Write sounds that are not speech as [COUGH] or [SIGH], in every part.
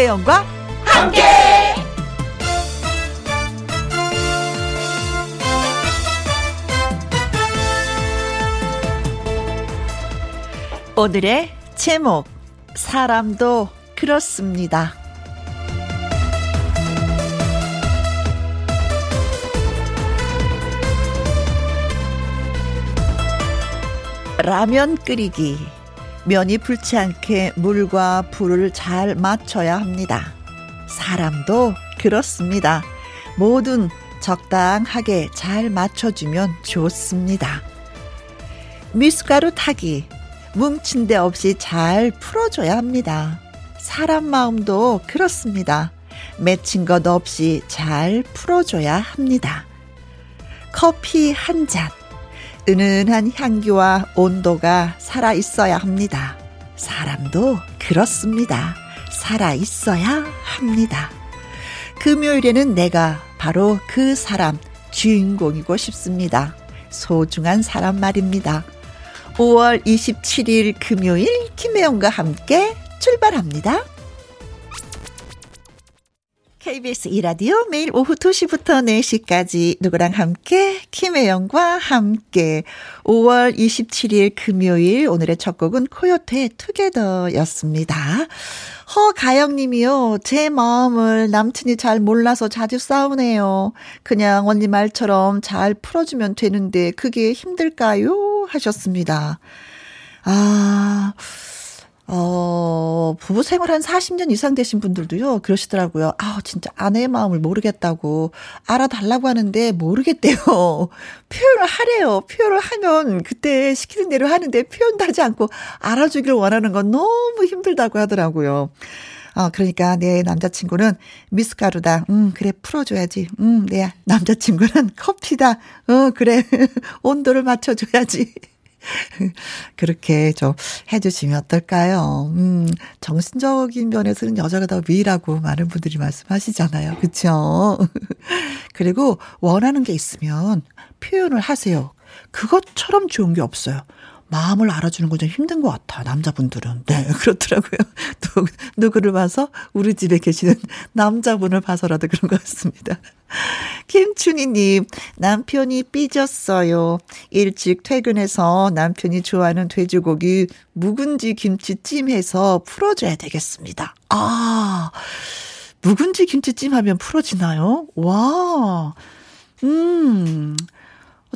김혜영과 함께. 오늘의 제목 사람도 그렇습니다. 라면 끓이기. 면이 불지 않게 물과 불을 잘 맞춰야 합니다. 사람도 그렇습니다. 모든 적당하게 잘 맞춰주면 좋습니다. 미숫가루 타기. 뭉친 데 없이 잘 풀어줘야 합니다. 사람 마음도 그렇습니다. 맺힌 것 없이 잘 풀어줘야 합니다. 커피 한 잔. 은은한 향기와 온도가 살아 있어야 합니다. 사람도 그렇습니다. 살아 있어야 합니다. 금요일에는 내가 바로 그 사람 주인공이고 싶습니다. 소중한 사람 말입니다. 5월 27일 금요일 김혜영과 함께 출발합니다. KBS 이라디오 매일 오후 2시부터 4시까지 누구랑 함께 김혜영과 함께 5월 27일 금요일 오늘의 첫 곡은 코요태 투게더였습니다. 허가영 님이요. 제 마음을 남친이 잘 몰라서 자주 싸우네요. 그냥 언니 말처럼 잘 풀어주면 되는데 그게 힘들까요? 하셨습니다. 아, 어, 부부 생활 한 40년 이상 되신 분들도요, 그러시더라고요. 아, 진짜 아내의 마음을 모르겠다고, 알아달라고 하는데 모르겠대요. [LAUGHS] 표현을 하래요. 표현을 하면 그때 시키는 대로 하는데 표현도 하지 않고 알아주길 원하는 건 너무 힘들다고 하더라고요. 어, 그러니까 내 남자친구는 미숫가루다. 음, 그래, 풀어줘야지. 음, 내 남자친구는 커피다. 어, 그래. [LAUGHS] 온도를 맞춰줘야지. [LAUGHS] 그렇게 좀 해주시면 어떨까요? 음, 정신적인 면에서는 여자가 더 위라고 많은 분들이 말씀하시잖아요. 그쵸? [LAUGHS] 그리고 원하는 게 있으면 표현을 하세요. 그것처럼 좋은 게 없어요. 마음을 알아주는 건 좀 힘든 것 같아, 남자분들은. 네, [LAUGHS] 그렇더라고요. 또, 누구를 봐서 우리 집에 계시는 남자분을 봐서라도 그런 것 같습니다. 김춘희님, 남편이 삐졌어요. 일찍 퇴근해서 남편이 좋아하는 돼지고기 묵은지 김치찜 해서 풀어줘야 되겠습니다. 아, 묵은지 김치찜 하면 풀어지나요? 와, 음,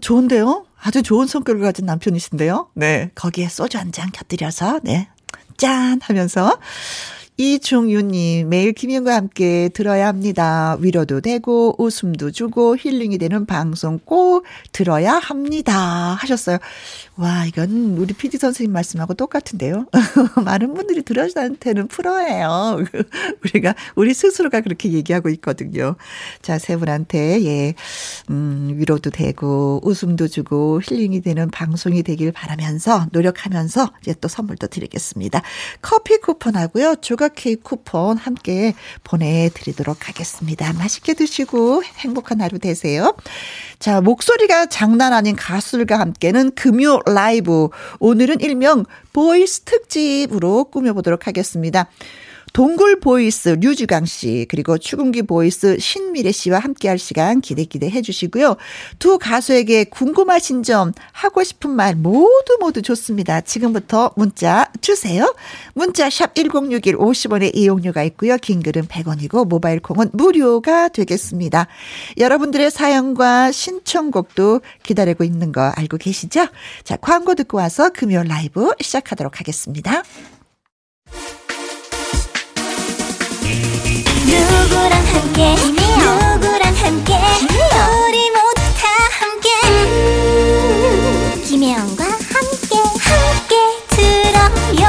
좋은데요? 아주 좋은 성격을 가진 남편이신데요. 네. 거기에 소주 한 잔 곁들여서, 네. 짠! 하면서. 이종유님, 매일 김현과 함께 들어야 합니다. 위로도 되고, 웃음도 주고, 힐링이 되는 방송 꼭 들어야 합니다. 하셨어요. 와, 이건 우리 PD 선생님 말씀하고 똑같은데요. [LAUGHS] 많은 분들이 들어한테는 프로예요. [LAUGHS] 우리가, 우리 스스로가 그렇게 얘기하고 있거든요. 자, 세 분한테, 예, 음, 위로도 되고, 웃음도 주고, 힐링이 되는 방송이 되길 바라면서, 노력하면서, 이제 또 선물도 드리겠습니다. 커피 쿠폰하고요, 조각 케이크 쿠폰 함께 보내드리도록 하겠습니다. 맛있게 드시고, 행복한 하루 되세요. 자, 목소리가 장난 아닌 가수들과 함께는 금요 라이브. 오늘은 일명 voice 특집으로 꾸며보도록 하겠습니다. 동굴 voice 류지광 씨 그리고 축음기 voice 신미래 씨와 함께할 시간 기대 기대해 주시고요. 두 가수에게 궁금하신 점 하고 싶은 말 모두 모두 좋습니다. 지금부터 문자 주세요. 문자 샵 1061 50원의 이용료가 있고요. 긴 글은 100원이고 모바일 콩은 무료가 되겠습니다. 여러분들의 사연과 신청곡도 기다리고 있는 거 알고 계시죠? 자, 광고 듣고 와서 금요 라이브 시작하도록 하겠습니다. 누구랑 함께? 누구랑 함께? 우리 모두 다 함께. 음, 김혜영과 함께. 함께 들어요.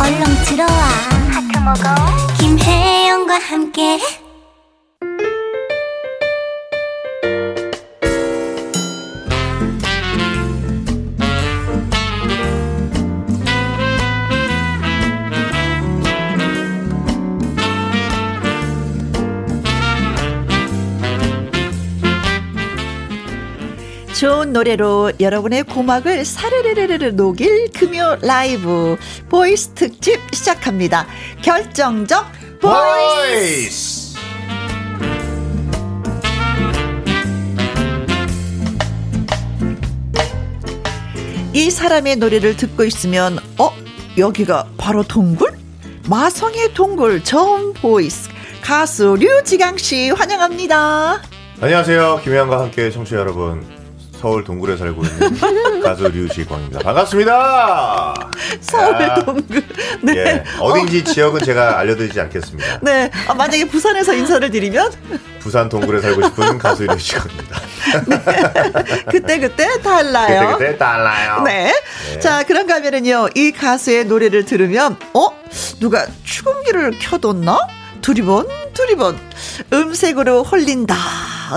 얼렁 들어와. 하트 먹어. 김혜영과 함께 좋은 노래로 여러분의 고막을 사르르르르 녹일 금요 라이브 voice 특집 시작합니다. 결정적 voice! voice! 이 사람의 노래를 듣고 있으면 어? 여기가 바로 동굴? 마성의 동굴 저음 voice 가수 류지광 씨 환영합니다. 안녕하세요. 김혜영과 함께 청취자 여러분. 서울 동굴에 살고 있는 [LAUGHS] 가수 류지광입니다. 반갑습니다. 서울 야. 동굴. 네. 예, 어딘지 어. 지역은 제가 알려드리지 않겠습니다. 네. 아, 만약에 부산에서 인사를 드리면 부산 동굴에 살고 싶은 가수 류지광입니다. [LAUGHS] 네. 그때 그때 달라요. 그때 그때 달라요. 네. 네. 자 그런가 하면은요 이 가수의 노래를 들으면 어 누가 축음기를 켜뒀나? 두리번 두리번 음색으로 홀린다.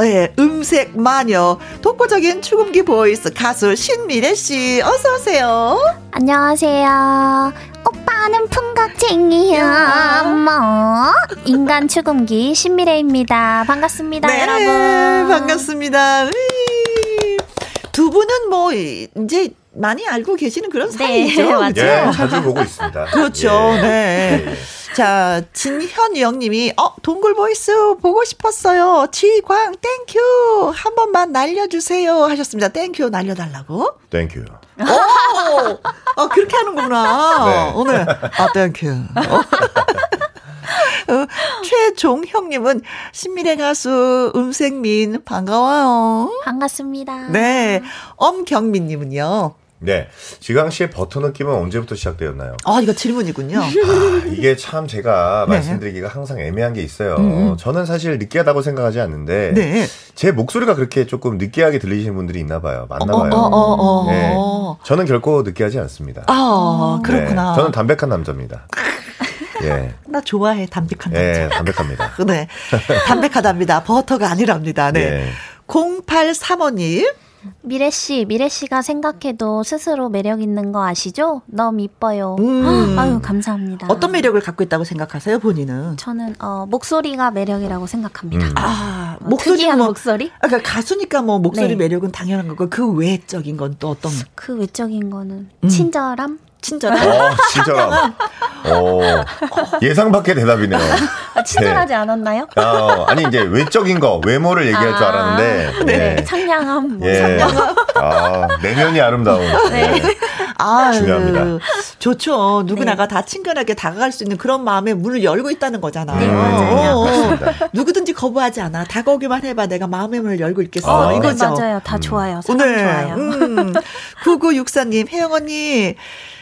예, 음색 마녀 독보적인 축음기 voice 가수 신미래 씨 어서 오세요. 안녕하세요. 오빠는 풍각쟁이야. 뭐 인간 축음기 신미래입니다. 반갑습니다, 네, 여러분. 반갑습니다. 두 분은 뭐 이제 많이 알고 계시는 그런 네, 사이죠. [LAUGHS] 네, 맞죠? 예, 자주 보고 있습니다. 그렇죠. 예. 네. 예. 자, 진현영 님이, 어, 동굴 voice 보고 싶었어요. 지광, thank you. 한 번만 날려주세요. 하셨습니다. thank you 날려달라고. Thank you. 오! 아, 그렇게 하는구나. 네. 오늘. 아, thank you. 어, 최종형님은 신미래 가수 음색민 반가워요. 반갑습니다. 네. 엄경민님은요. 네. 지강 씨의 버터 느낌은 언제부터 시작되었나요? 아, 이거 질문이군요. 아, 이게 참 제가 네. 말씀드리기가 항상 애매한 게 있어요. 음. 음. 저는 사실 느끼하다고 생각하지 않는데 네. 제 목소리가 그렇게 조금 느끼하게 들리시는 분들이 있나 봐요. 맞나 어, 어, 봐요. 어, 어, 어, 네. 저는 결코 느끼하지 않습니다. 아, 그렇구나. 네. 저는 담백한 남자입니다. [LAUGHS] 예. 나 좋아해 담백한 남자. 예, 담백합니다. [LAUGHS] 네. 담백하답니다. 버터가 아니랍니다. 네. 예. 0835님. 미래 씨, 미래 씨가 생각해도 스스로 매력 있는 거 아시죠? 너무 이뻐요. 음. 아유 감사합니다. 어떤 매력을 갖고 있다고 생각하세요, 본인은? 저는 어, 목소리가 매력이라고 생각합니다. 음. 아, 어, 목소리 뭐, 목소리? 아, 그러니까 가수니까 뭐 목소리 네. 매력은 당연한 거고 그 외적인 건 또 어떤? 그 외적인 거는 음. 친절함. 친절함. 어, 친절함. 어, 예상 밖의 대답이네요. [LAUGHS] 아, 친절하지 네. 않았나요? 어, 아니, 이제 외적인 거, 외모를 얘기할 아, 줄 알았는데. 네. 네. 상냥함. 뭐 예. 상냥함. 아, 내면이 아름다운. 네. 아, 중요합니다. 좋죠. 누구나가 네. 다 친근하게 다가갈 수 있는 그런 마음의 문을 열고 있다는 거잖아요. 네, 맞아요. 어, 어. 누구든지 거부하지 않아. 다가오기만 해봐. 내가 마음의 문을 열고 있겠어. 어, 이거죠. 맞아요. 다 음. 좋아요. 사람 네. 좋아요. 음. 9964님, 혜영 언니.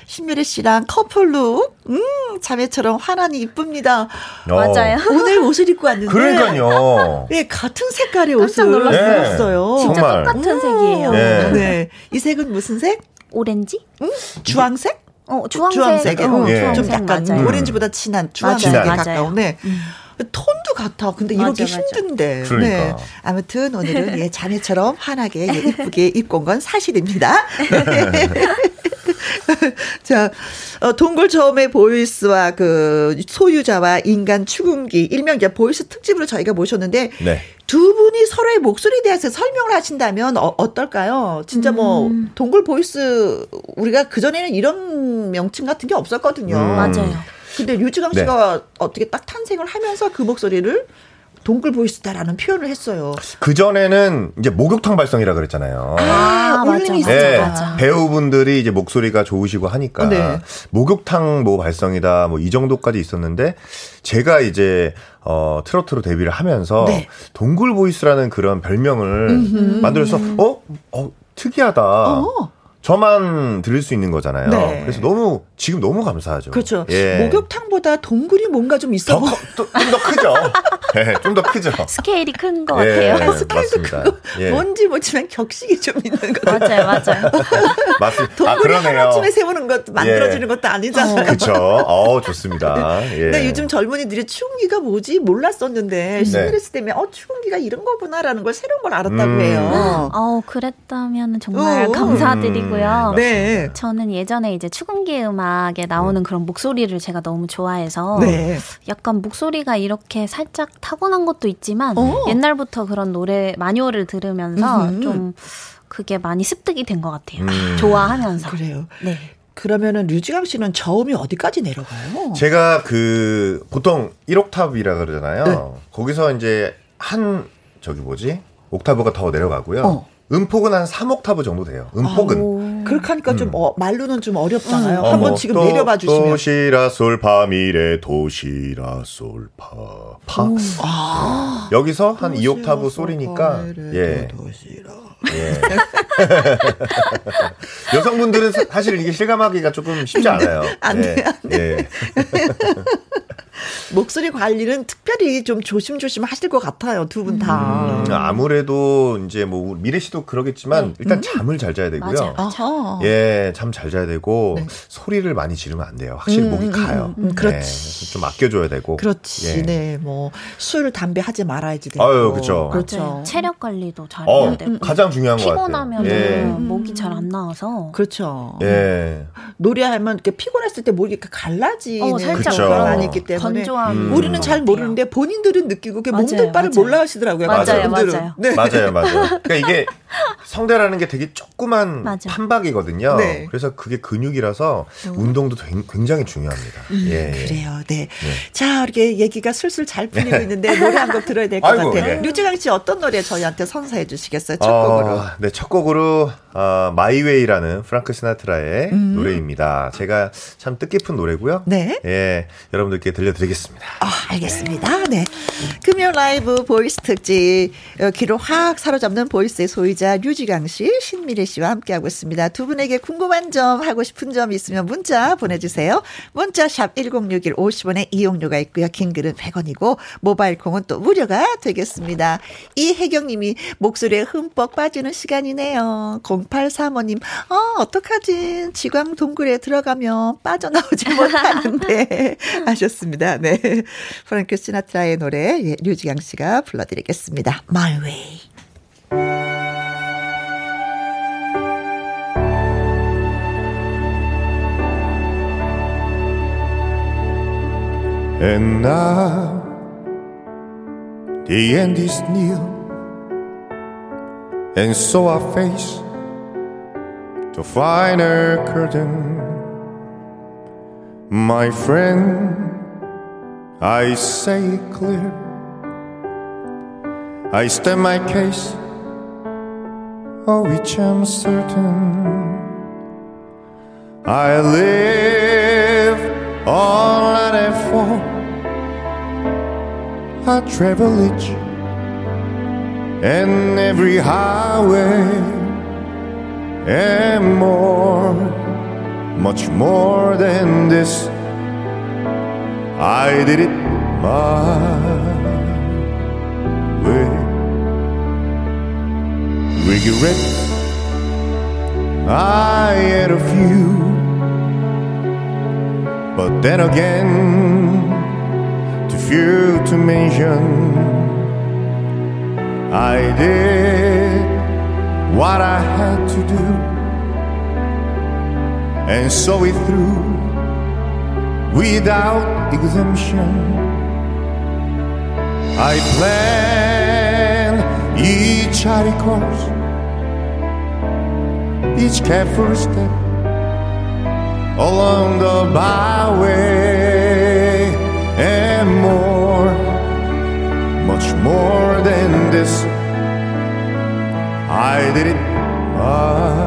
신미래 씨랑 커플룩, 음, 자매처럼 환하니 이쁩니다. 어. 맞아요. 오늘 옷을 입고 왔는데. 그러니까요. 네, 같은 색깔의 옷을 입었어요. 네. 진짜 정말. 똑같은 음. 색이에요. 네. 네. 이 색은 무슨 색? 오렌지? 음? 주황색? 어, 주황색. 주황색. 어, 예. 주황색 좀 약간 맞아요. 오렌지보다 진한 주황색에 가까운. 네. 음. 톤도 같아. 근데 이러기 맞아, 힘든데. 맞아. 그러니까. 네. 아무튼 오늘은 예, 자매처럼 환하게 예, 이쁘게 입고 온 건 사실입니다. [LAUGHS] [LAUGHS] 자, 어, 동굴 저음의 voice와 그 소유자와 인간 축음기 일명 이제 voice 특집으로 저희가 모셨는데 네. 두 분이 서로의 목소리에 대해서 설명을 하신다면 어, 어떨까요? 진짜 뭐 음. 동굴 voice 우리가 그 전에는 이런 명칭 같은 게 없었거든요. 음. 맞아요. 근데 류지광 씨가 네. 어떻게 딱 탄생을 하면서 그 목소리를 동굴 voice다라는 표현을 했어요. 그 전에는 이제 목욕탕 발성이라 그랬잖아요. 아, 맞아, 네, 맞아. 배우분들이 이제 목소리가 좋으시고 하니까 네. 목욕탕 뭐 발성이다 뭐 이 정도까지 있었는데 제가 이제 어 트로트로 데뷔를 하면서 네. 동굴 voice라는 그런 별명을 음흠. 만들어서 어, 어 특이하다. 어. 저만 들을 수 있는 거잖아요. 네. 그래서 너무 지금 너무 감사하죠. 그렇죠. 예. 목욕탕보다 동굴이 뭔가 좀 있어. 좀더 크죠. 네, 좀더 크죠. [LAUGHS] 스케일이 큰 것 같아요. 예, 스케일도 크고 예. 뭔지 모르지만 격식이 좀 있는 거 같아요. 맞아요, 맞아요. [LAUGHS] 맞습니다. 동굴이 아, 하나쯤에 세우는 것도 만들어지는 예. 것도 아니잖아요. 그렇죠. 어, 좋습니다. [LAUGHS] 예. 근데 요즘 젊은이들이 추운기가 뭐지 몰랐었는데 시미레스 네. 때문에 어 추운기가 이런 거구나라는 걸 새로운 걸 알았다고 음. 해요. 어, 그랬다면 정말 어. 감사드리고 요. 음, 네. 저는 예전에 이제 추궁기 음악에 나오는 음. 그런 목소리를 제가 너무 좋아해서 네. 약간 목소리가 이렇게 살짝 타고난 것도 있지만 오. 어. 옛날부터 그런 노래 마뉴얼을 들으면서 음흠. 좀 그게 많이 습득이 된 것 같아요. 음. 좋아하면서. 그래요. 네. 그러면은 류지강 씨는 저음이 어디까지 내려가요? 제가 그 보통 1옥탑이라 그러잖아요. 네. 거기서 이제 한 저기 뭐지? 옥타브가 더 내려가고요. 어. 음폭은 한 3옥타브 정도 돼요. 음폭은. 아, 그렇게 하니까 음. 좀 어, 말로는 좀 어렵잖아요. 음. 한번 지금 도, 내려봐 주시면. 도시라 솔파 미레 도시라 솔파 파. 아. 여기서 한 2옥타브 소리니까 예. 도시라. 예. [LAUGHS] 여성분들은 사실 이게 실감하기가 조금 쉽지 않아요. 안 돼, 예. 안 돼. 예. 목소리 관리는 특별히 좀 조심조심 하실 것 같아요, 두 분 다. 음, 아무래도 이제 뭐 미래 씨도 그러겠지만 네. 일단 음. 잠을 잘 자야 되고요. 예, 잠 잘 자야 되고 네. 소리를 많이 지르면 안 돼요. 확실히 음, 목이 음, 가요. 음, 음. 그렇지. 네, 좀 아껴줘야 되고. 그렇지. 예. 네, 뭐 술, 담배 하지 말아야지 되고. 아유, 그렇죠. 그렇죠. 체력 관리도 잘 어, 해야 되고. 가장 중요한 거 같아요. 피곤하면 예. 목이 잘 안 나와서. 그렇죠. 예. 노래하면 이렇게 피곤했을 때 목이 이렇게 갈라지는 어, 살짝 그런 많이 있기 때문에 건조한 음. 우리는 잘 모르는데 본인들은 느끼고 그 몸둘 바를 몰라 하시더라고요. 맞아요, 맞아요. 네. 맞아요, 맞아요. 그러니까 이게 [LAUGHS] 성대라는 게 되게 조그만 맞아. 판박이거든요. 네. 그래서 그게 근육이라서 음. 운동도 굉장히 중요합니다. 음, 예, 예. 그래요. 네. 네. 자, 이렇게 얘기가 술술 잘 풀리고 네. 있는데 노래 한 곡 들어야 될 것 같아요. 네. 류지광 씨 어떤 노래 저희한테 선사해 주시겠어요? 첫 어, 곡으로. 네, 첫 곡으로 어, My Way라는 프랑크 시나트라의 음. 노래입니다. 제가 참 뜻깊은 노래고요. 네. 예, 여러분들께 들려 드리겠습니다. 아, 알겠습니다. 네. 금요 라이브 voice 특집 귀를 확 사로잡는 voice의 소유자 류지광 씨, 신미래 씨와 함께하고 있습니다. 두 분에게 궁금한 점, 하고 싶은 점 있으면 문자 보내주세요. 문자 샵 1061 50원에 이용료가 있고요. 긴 글은 100원이고 모바일 콩은 또 무료가 되겠습니다. 이혜경 님이 목소리에 흠뻑 빠지는 시간이네요. 0835님, 어, 어떡하지? 지광 동굴에 들어가면 빠져나오지 못하는데. [LAUGHS] 하셨습니다. 네. 프랑크 시나트라의 노래, 예, 류지강 씨가 불러드리겠습니다. My Way. And now the end is near, and so I face to finer curtain. My friend, I say it clear. I stand my case, oh, of which I'm certain. I live all that I fall. I travel each and every highway and more, much more than this. I did it my way. Regrets, I had a few, but then again, too few to mention. I did what I had to do and saw it through without exemption. I plan each high course, each careful step along the byway and more, much more than this I did it my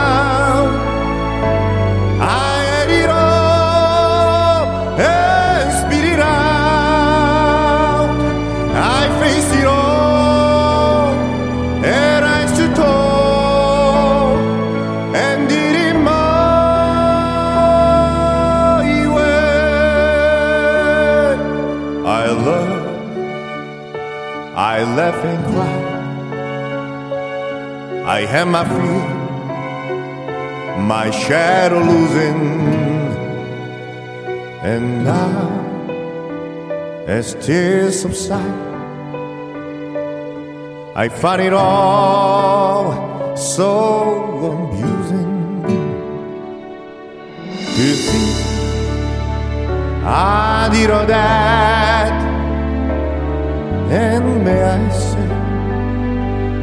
I have my fear, my shadow losing, and now as tears subside. I find it all so amusing to think I did all that, and may I say,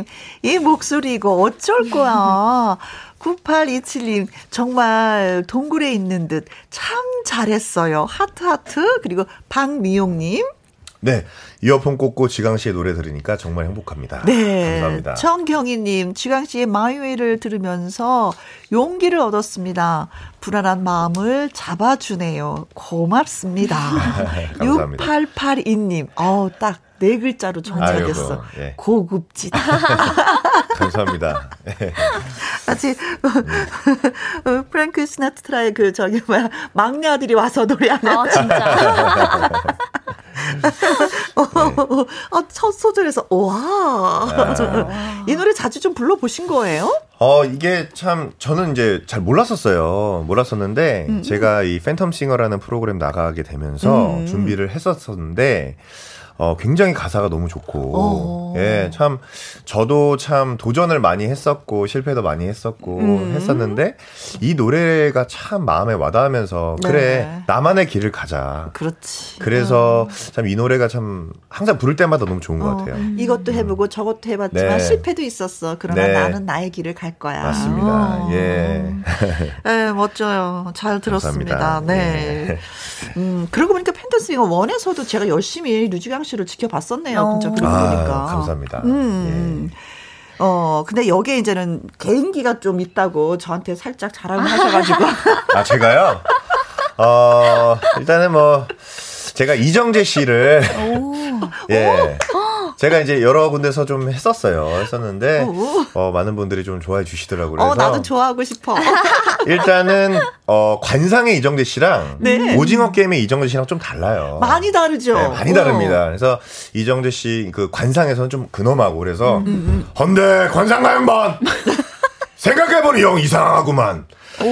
송옥년님, 이 목소리 이거 어쩔 거야. [LAUGHS] 9827님, 정말 동굴에 있는 듯 참 잘했어요. 하트하트. 그리고 박미용님, 네. 이어폰 꽂고 지광 씨의 노래 들으니까 정말 행복합니다. 네. 감사합니다. 정경희님, 지광 씨의 My Way를 들으면서 용기를 얻었습니다. 불안한 마음을 잡아주네요. 고맙습니다. [LAUGHS] 감사합니다. 6882님, 어우, 딱 네 글자로 정착했어. 아이고, 예. 고급지다. [LAUGHS] 감사합니다. 예. 마치, 어, 프랭크 시나트라의 그, 저기, 뭐야, 막내 아들이 와서 노래하는. 아, 진짜. 어, 어, 첫 소절에서, 와. 이 노래 자주 좀 불러 보신 거예요? 어, 이게 참, 저는 이제 잘 몰랐었어요. 몰랐었는데, 음, 제가 이 팬텀 싱어라는 프로그램 나가게 되면서 음. 준비를 했었었는데, 어, 굉장히 가사가 너무 좋고, 어. 예, 참, 저도 참 도전을 많이 했었고, 실패도 많이 했었고, 음. 했었는데, 이 노래가 참 마음에 와닿으면서, 네. 그래, 나만의 길을 가자. 그렇지. 그래서 참이 노래가 참 항상 부를 때마다 너무 좋은 것 어, 같아요. 이것도 해보고 저것도 해봤지만 네. 실패도 있었어. 그러나 네. 나는 나의 길을 갈 거야. 맞습니다. 어. 예. 네, 멋져요. 잘 들었습니다. 감사합니다. 네. 예. 음, 그러고 보니까 팬터스 이거 원에서도 제가 열심히 류지강 씨를 지켜봤었네요. 어. 진짜 그러고 아. 감사합니다. 음. 어, 근데 여기에 이제는 개인기가 좀 있다고 저한테 살짝 자랑을 하셔가지고. [LAUGHS] 아, 제가요? 어, 일단은 뭐, 제가 이정재 씨를. [LAUGHS] 예. 제가 이제 여러 군데서 좀 했었어요. 했었는데, 오. 어, 많은 분들이 좀 좋아해 주시더라고요. 그래서 어, 나도 좋아하고 싶어. [LAUGHS] 일단은, 어, 관상의 이정재 씨랑, 네. 오징어 게임의 이정재 씨랑 좀 달라요. 많이 다르죠? 네, 많이 어. 다릅니다. 그래서 이정재 씨 그 관상에서는 좀 근엄하고 음, 그래서 헌데 관상가 양반 [LAUGHS] 생각해보니 영 이상하구만.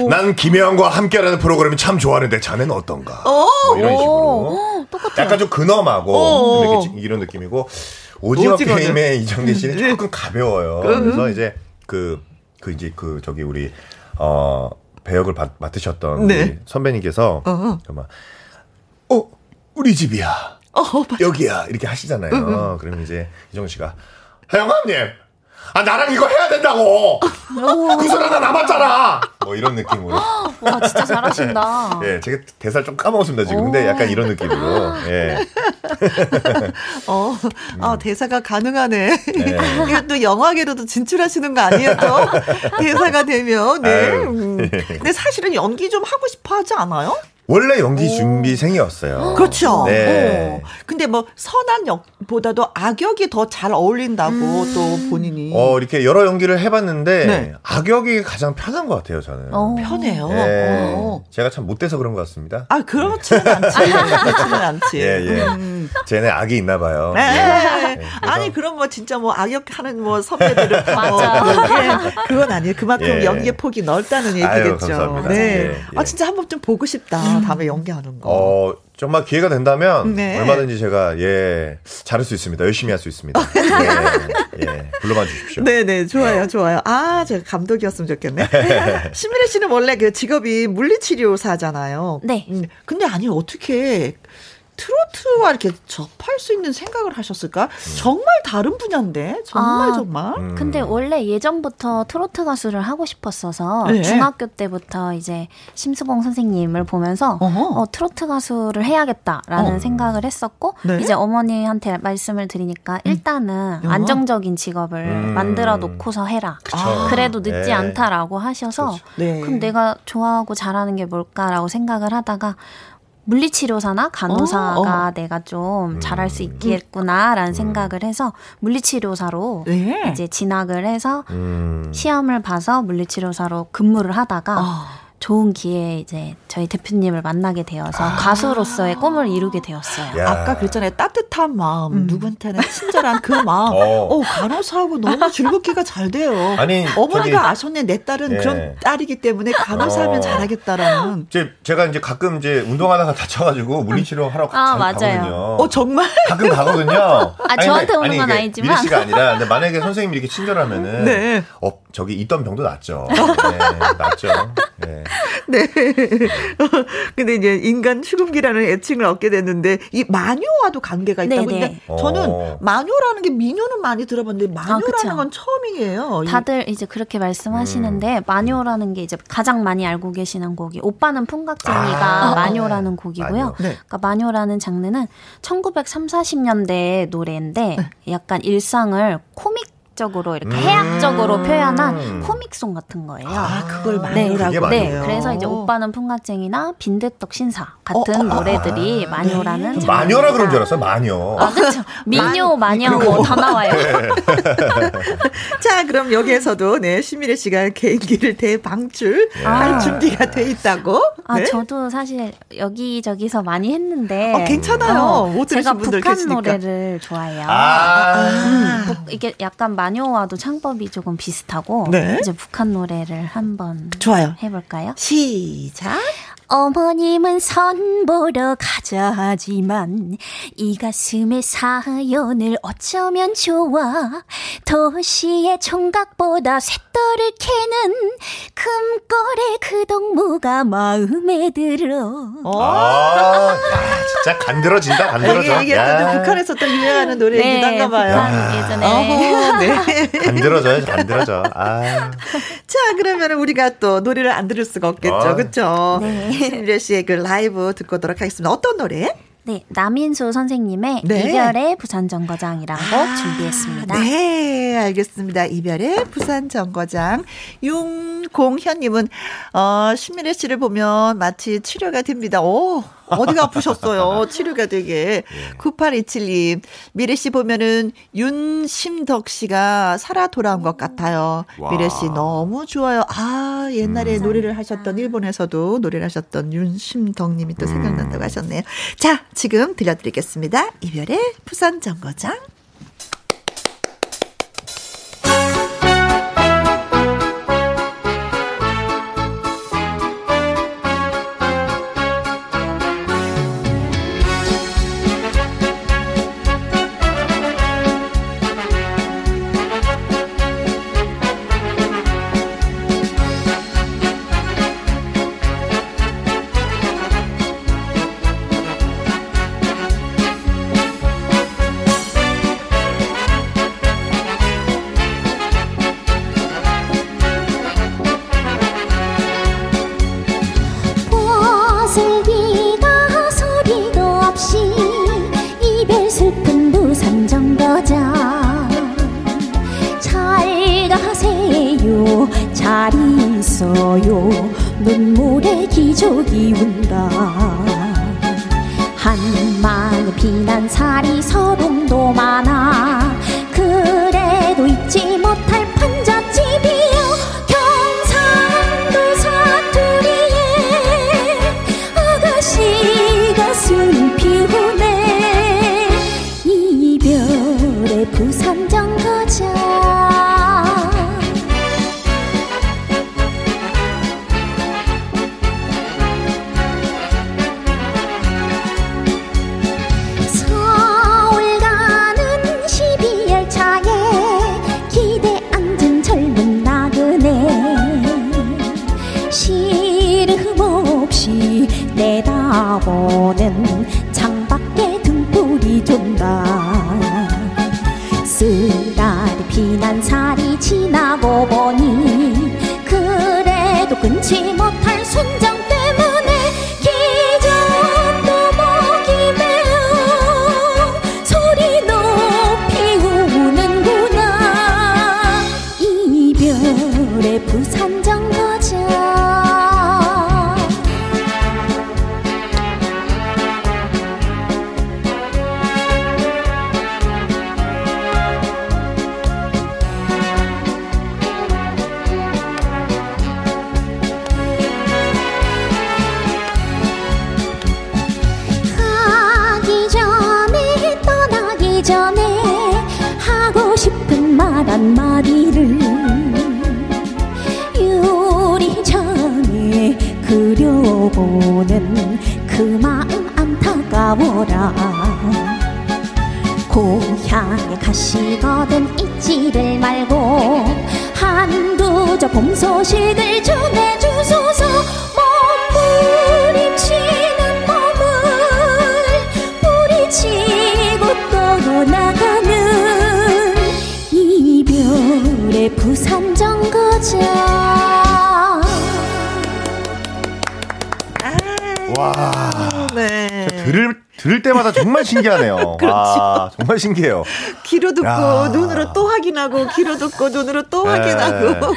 난 김혜영과 함께하는 프로그램이 참 좋아하는데 자네는 어떤가? 뭐 이런 식으로 똑같아요. 약간 좀 근엄하고 어. 좀 이렇게 이런 느낌이고 오징어. 게임의 [LAUGHS] 이정재 씨는 조금 가벼워요. 그래서 이제 그그 이제 그 저기 우리 어 배역을 맡, 맡으셨던 네. 우리 선배님께서 어. 정말 어 우리 집이야. 어. 여기야 이렇게 하시잖아요. 그러면 이제 이정 씨가 형님, 아 나랑 이거 해야 된다고. 구슬 하나 남았잖아. 뭐 이런 느낌으로. [GASPS] 와, 진짜 잘하신다. [LAUGHS] 예, 제가 대사를 좀 까먹었습니다 지금. 근데 약간 이런 느낌으로. [LAUGHS] 예. [LAUGHS] 어, 아, 대사가 가능하네. 음. 네. 이거 또 영화계로도 진출하시는 거 아니에요, 또? 대사가 되면, 네. 아유. 음. 근데 사실은 연기 좀 하고 싶어 하지 않아요? 원래 연기 준비생이었어요. 그렇죠. 네. 어. 근데 뭐, 선한 역보다도 악역이 더 잘 어울린다고 또 본인이. 어 이렇게 여러 연기를 해봤는데 네. 악역이 가장 편한 것 같아요 저는. 어. 편해요. 예. 어. 제가 참 못돼서 그런 것 같습니다. 아, 그렇지는 않지. [LAUGHS] 그렇지는 않지. 예, 예. 음. 쟤네 악이 있나 봐요. 네. 네. 아니 그럼 뭐 진짜 뭐 악역하는 뭐 선배들은 [LAUGHS] 맞아. 뭐, 예, 그건 아니에요. 그만큼 예. 연기의 폭이 넓다는 얘기겠죠. 아유, 네. 예, 아 진짜 한번 좀 보고 싶다. 음. 다음에 연기하는 거. 어, 정말 기회가 된다면 네. 얼마든지 제가 예 잘할 수 있습니다. 열심히 할 수 있습니다. [LAUGHS] 예, 예, 불러봐 주십시오. 네네 네, 좋아요 좋아요. 아 제가 감독이었으면 좋겠네. [LAUGHS] 신미래 씨는 원래 그 직업이 물리치료사잖아요. 네. 음, 근데 아니 어떻게 트로트와 이렇게 접할 수 있는 생각을 하셨을까? 음. 정말 다른 분야인데 정말 아, 정말. 음. 근데 원래 예전부터 트로트 가수를 하고 싶었어서 네. 중학교 때부터 이제 심수봉 선생님을 보면서 어 트로트 가수를 해야겠다라는 어. 생각을 했었고 네? 이제 어머니한테 말씀을 드리니까 음. 일단은 음. 안정적인 직업을 음. 만들어 놓고서 해라. 아. 그래도 늦지 네. 않다라고 하셔서 네. 그럼 내가 좋아하고 잘하는 게 뭘까라고 생각을 하다가 물리치료사나 간호사가 어, 어. 내가 좀 음. 잘할 수 있겠구나라는 음. 생각을 해서 물리치료사로 네. 이제 진학을 해서 음. 시험을 봐서 물리치료사로 근무를 하다가 어. 좋은 기회에 이제 저희 대표님을 만나게 되어서 아~ 가수로서의 꿈을 이루게 되었어요. 야. 아까 그랬잖아요. 따뜻한 마음, 음. 누구한테는 친절한 그 마음. [LAUGHS] 어. 어, 간호사하고 너무 즐겁기가 잘 돼요. 아니, 어머니가 저기, 아셨네. 내 딸은 예. 그런 딸이기 때문에 간호사하면 어. 잘하겠다라는. 제, 제가 이제 가끔 이제 운동하다가 다쳐가지고 물리치료 하러 아, 가거든요. 어, 정말? 가끔 가거든요. 아, 아니, 저한테 오는 건 아니지만. 미리 씨가 아니라, 근데 만약에 선생님이 이렇게 친절하면은. [LAUGHS] 네. 어, 저기 있던 병도 낫죠. [LAUGHS] 네, 낫죠. 네. 네. [LAUGHS] 근데 이제 인간 추금기라는 애칭을 얻게 됐는데 이 마녀와도 관계가 있다고. 네네. 근데 저는 어. 마녀라는 게 미녀는 많이 들어봤는데 마녀라는 아, 건 처음이에요. 다들 이제 그렇게 말씀하시는데 음. 마녀라는 게 이제 가장 많이 알고 계시는 곡이 오빠는 풍각쟁이가 아, 마녀라는 곡이고요. 마녀. 네. 그러니까 마녀라는 장르는 1930, 40년대 노래인데 네. 약간 일상을 코믹 해학적으로 이렇게 음~ 해학적으로 표현한 코믹송 같은 거예요. 아, 그걸 마녀라고. 네, 네. 그래서 이제 오빠는 풍각쟁이나 빈대떡 신사 같은 어, 어, 노래들이 아, 마녀라는 네. 마녀라 그런 줄 알았어요. 마녀. 아, 그렇죠. 미녀, 마녀 뭐 다 나와요. 네. [LAUGHS] 자, 그럼 여기에서도 네, 시미래 씨가 개인기를 대방출 네. 할 준비가 돼 있다고. 아, 네? 저도 사실 여기저기서 많이 했는데 어, 괜찮아요. 어, 제가 북한 계시니까. 노래를 좋아해요. 아~ 음, 이게 약간 마 마녀와도 창법이 조금 비슷하고 네. 이제 북한 노래를 한번 좋아요. 해볼까요? 시작. 어머님은 선 보러 가자 하지만 이 가슴의 사연을 어쩌면 좋아? 도시의 총각보다 쇳돌을 캐는 금꼬의 그 동무가 마음에 들어. 아, 진짜 간들어진다 간들어져. 이게, 이게 북한에서 또 유행하는 노래이기도 네, 한가 봐요. 북한 예전에. 어허, 네. [LAUGHS] 간들어져요 간들어져. 아. 자 그러면 우리가 또 노래를 안 들을 수가 없겠죠. 어. 그렇죠 네. 신미래 씨의 그 라이브 듣고 오도록 하겠습니다. 어떤 노래? 네, 남인수 선생님의 네. 이별의 부산 정거장이라고 아, 준비했습니다. 네, 알겠습니다. 이별의 부산 정거장. 윤공현님은 어, 신미래 씨를 보면 마치 치료가 됩니다. 오, 어디가 아프셨어요? 치료가 되게. 예. 9827님, 미래 씨 보면은 윤심덕 씨가 살아 돌아온 것 같아요. 와. 미래 씨 너무 좋아요. 아, 옛날에 음. 노래를 하셨던, 일본에서도 노래를 하셨던 윤심덕 님이 또 생각난다고 음. 하셨네요. 자, 지금 들려드리겠습니다. 이별의 부산 정거장. 한마디를 유리창에 그려보는 그 마음 안타까워라. 고향에 가시거든 잊지를 말고 한두 저봄 소식을 전해주소서 정거장 와, 네. 들을 들을 때마다 정말 신기하네요. [LAUGHS] 그렇죠. 아, 정말 신기해요. 귀로 듣고 야. 눈으로 또 확인하고 귀로 듣고 눈으로 또 네. 확인하고.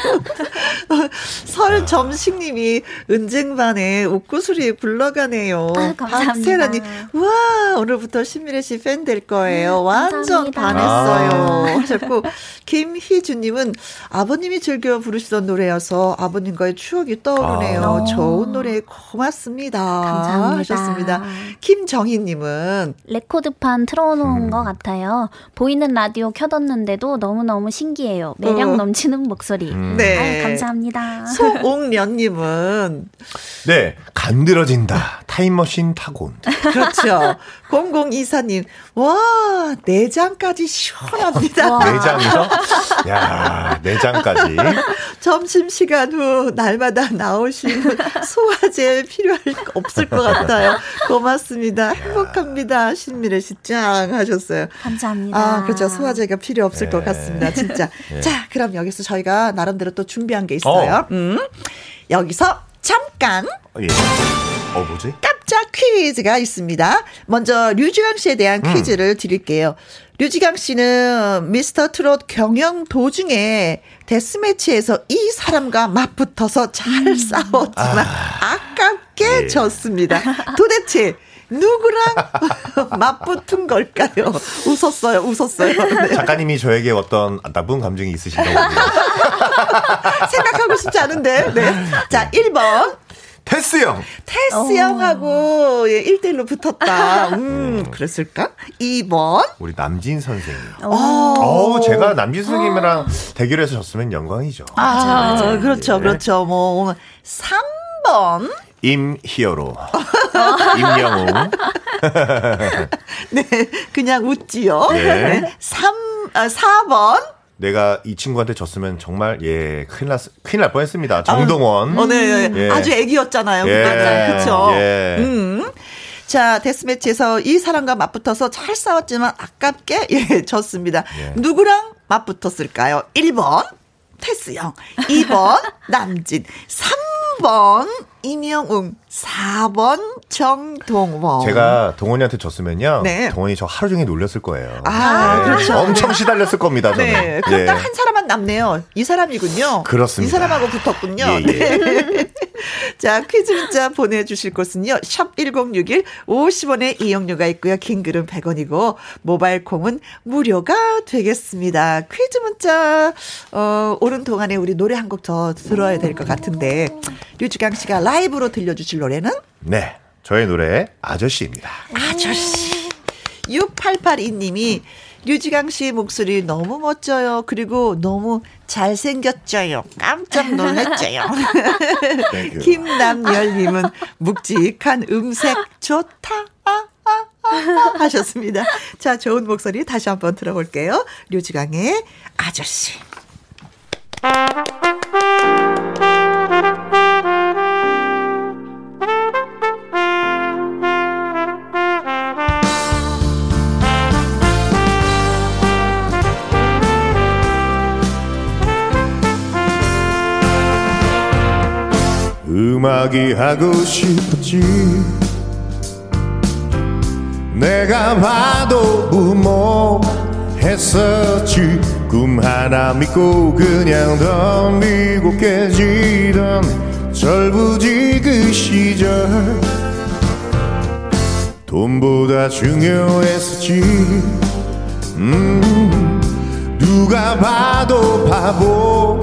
[LAUGHS] 설점식님이 은쟁반에 옷구슬이 굴러가네요. 아, 박세라님, 와 오늘부터 신미래 씨 팬 될 거예요. 음, 완전 반했어요. 하셨고 김희주님은 아버님이 즐겨 부르시던 노래여서 아버님과의 추억이 떠오르네요. 아. 좋은 노래 고맙습니다. 감사합니다. 하셨습니다. 김정희님. 님은 레코드판 틀어놓은 음. 것 같아요. 보이는 라디오 켜뒀는데도 너무너무 신기해요. 매력 어. 넘치는 목소리. 음. 네. 아유, 감사합니다. 소옥련 님은 [LAUGHS] 네. 간드러진다. 타임머신 타고 온다. 그렇죠. 0024님, 와, 내장까지 시원합니다. 내장이요? 야, [LAUGHS] 내장까지. 점심시간 후 날마다 나오시는 소화제 필요할 없을 것 같아요. 고맙습니다. 행복 합니다. 신미래 씨 짱 하셨어요. 감사합니다. 아, 그렇죠. 소화제가 필요 없을 네. 것 같습니다. 진짜. 네. 자, 그럼 여기서 저희가 나름대로 또 준비한 게 있어요. 어. 음. 여기서 잠깐. 어, 예. 어, 뭐지? 깜짝 퀴즈가 있습니다. 먼저 류지강 씨에 대한 음. 퀴즈를 드릴게요. 류지강 씨는 미스터 트롯 경영 도중에 데스매치에서 이 사람과 맞붙어서 잘 음. 싸웠지만 아. 깝게 예. 졌습니다. 도대체 누구랑 [LAUGHS] 맞붙은 걸까요? 웃었어요, 웃었어요. 네. 작가님이 저에게 어떤 나쁜 감정이 있으신가 봅니다. [LAUGHS] 생각하고 싶지 않은데. 네. 자, 1번. 테스 형. 테스 어. 형하고 예, 1대1로 붙었다. [LAUGHS] 음, 어. 그랬을까? 2번. 우리 남진 선생님. 어, 제가 남진 선생님이랑 대결해서 졌으면 영광이죠. 아, 맞아, 맞아. 그렇죠, 네. 그렇죠. 뭐, 3번. 임히어로. 임영웅. [LAUGHS] 네, 그냥 웃지요. 네. 3, 아, 4번. 내가 이 친구한테 졌으면 정말 예 큰일 났 큰일 날 뻔했습니다. 정동원. 아, 어, 네, 예. 아주 애기였잖아요. 예. 그렇죠. 예. 음. 자, 데스매치에서 이 사람과 맞붙어서 잘 싸웠지만 아깝게 예, 졌습니다. 예. 누구랑 맞붙었을까요? 1번 테스 형, 2번 남진, 3번 임영웅, 4번 정동원. 제가 동원이한테 졌으면요. 네. 동원이 저 하루 종일 놀렸을 거예요. 아, 네. 그렇죠. 엄청 시달렸을 겁니다. 저는. 네. 그럼 예. 딱한 사람만 남네요. 이 사람이군요. 그렇습니다. 이 사람하고 붙었군요. 예, 예. 네. [LAUGHS] 자, 퀴즈 문자 보내주실 곳은요. 샵 1061, 50원의 이용료가 있고요. 긴 글은 100원이고, 모바일 콩은 무료가 되겠습니다. 퀴즈 문자, 어, 오는 동안에 우리 노래 한 곡 더 들어야 될 것 같은데, 류주강 씨가 라이브로 들려주실 노래는? 네. 저의 노래 아저씨입니다. 아저씨. 6882님이 류지강 씨 목소리 너무 멋져요. 그리고 너무 잘생겼죠요. 깜짝 놀랐죠요. 김남열님은 묵직한 음색 좋다. 아, 아, 아, 아, 하셨습니다. 자, 좋은 목소리 다시 한번 들어볼게요. 류지강의 아저씨. 음악이 하고 싶었지. 내가 봐도 무모했었지. 꿈 하나 믿고 그냥 덤비고 깨지던 절부지 그 시절. 돈보다 중요했었지. 음, 누가 봐도 바보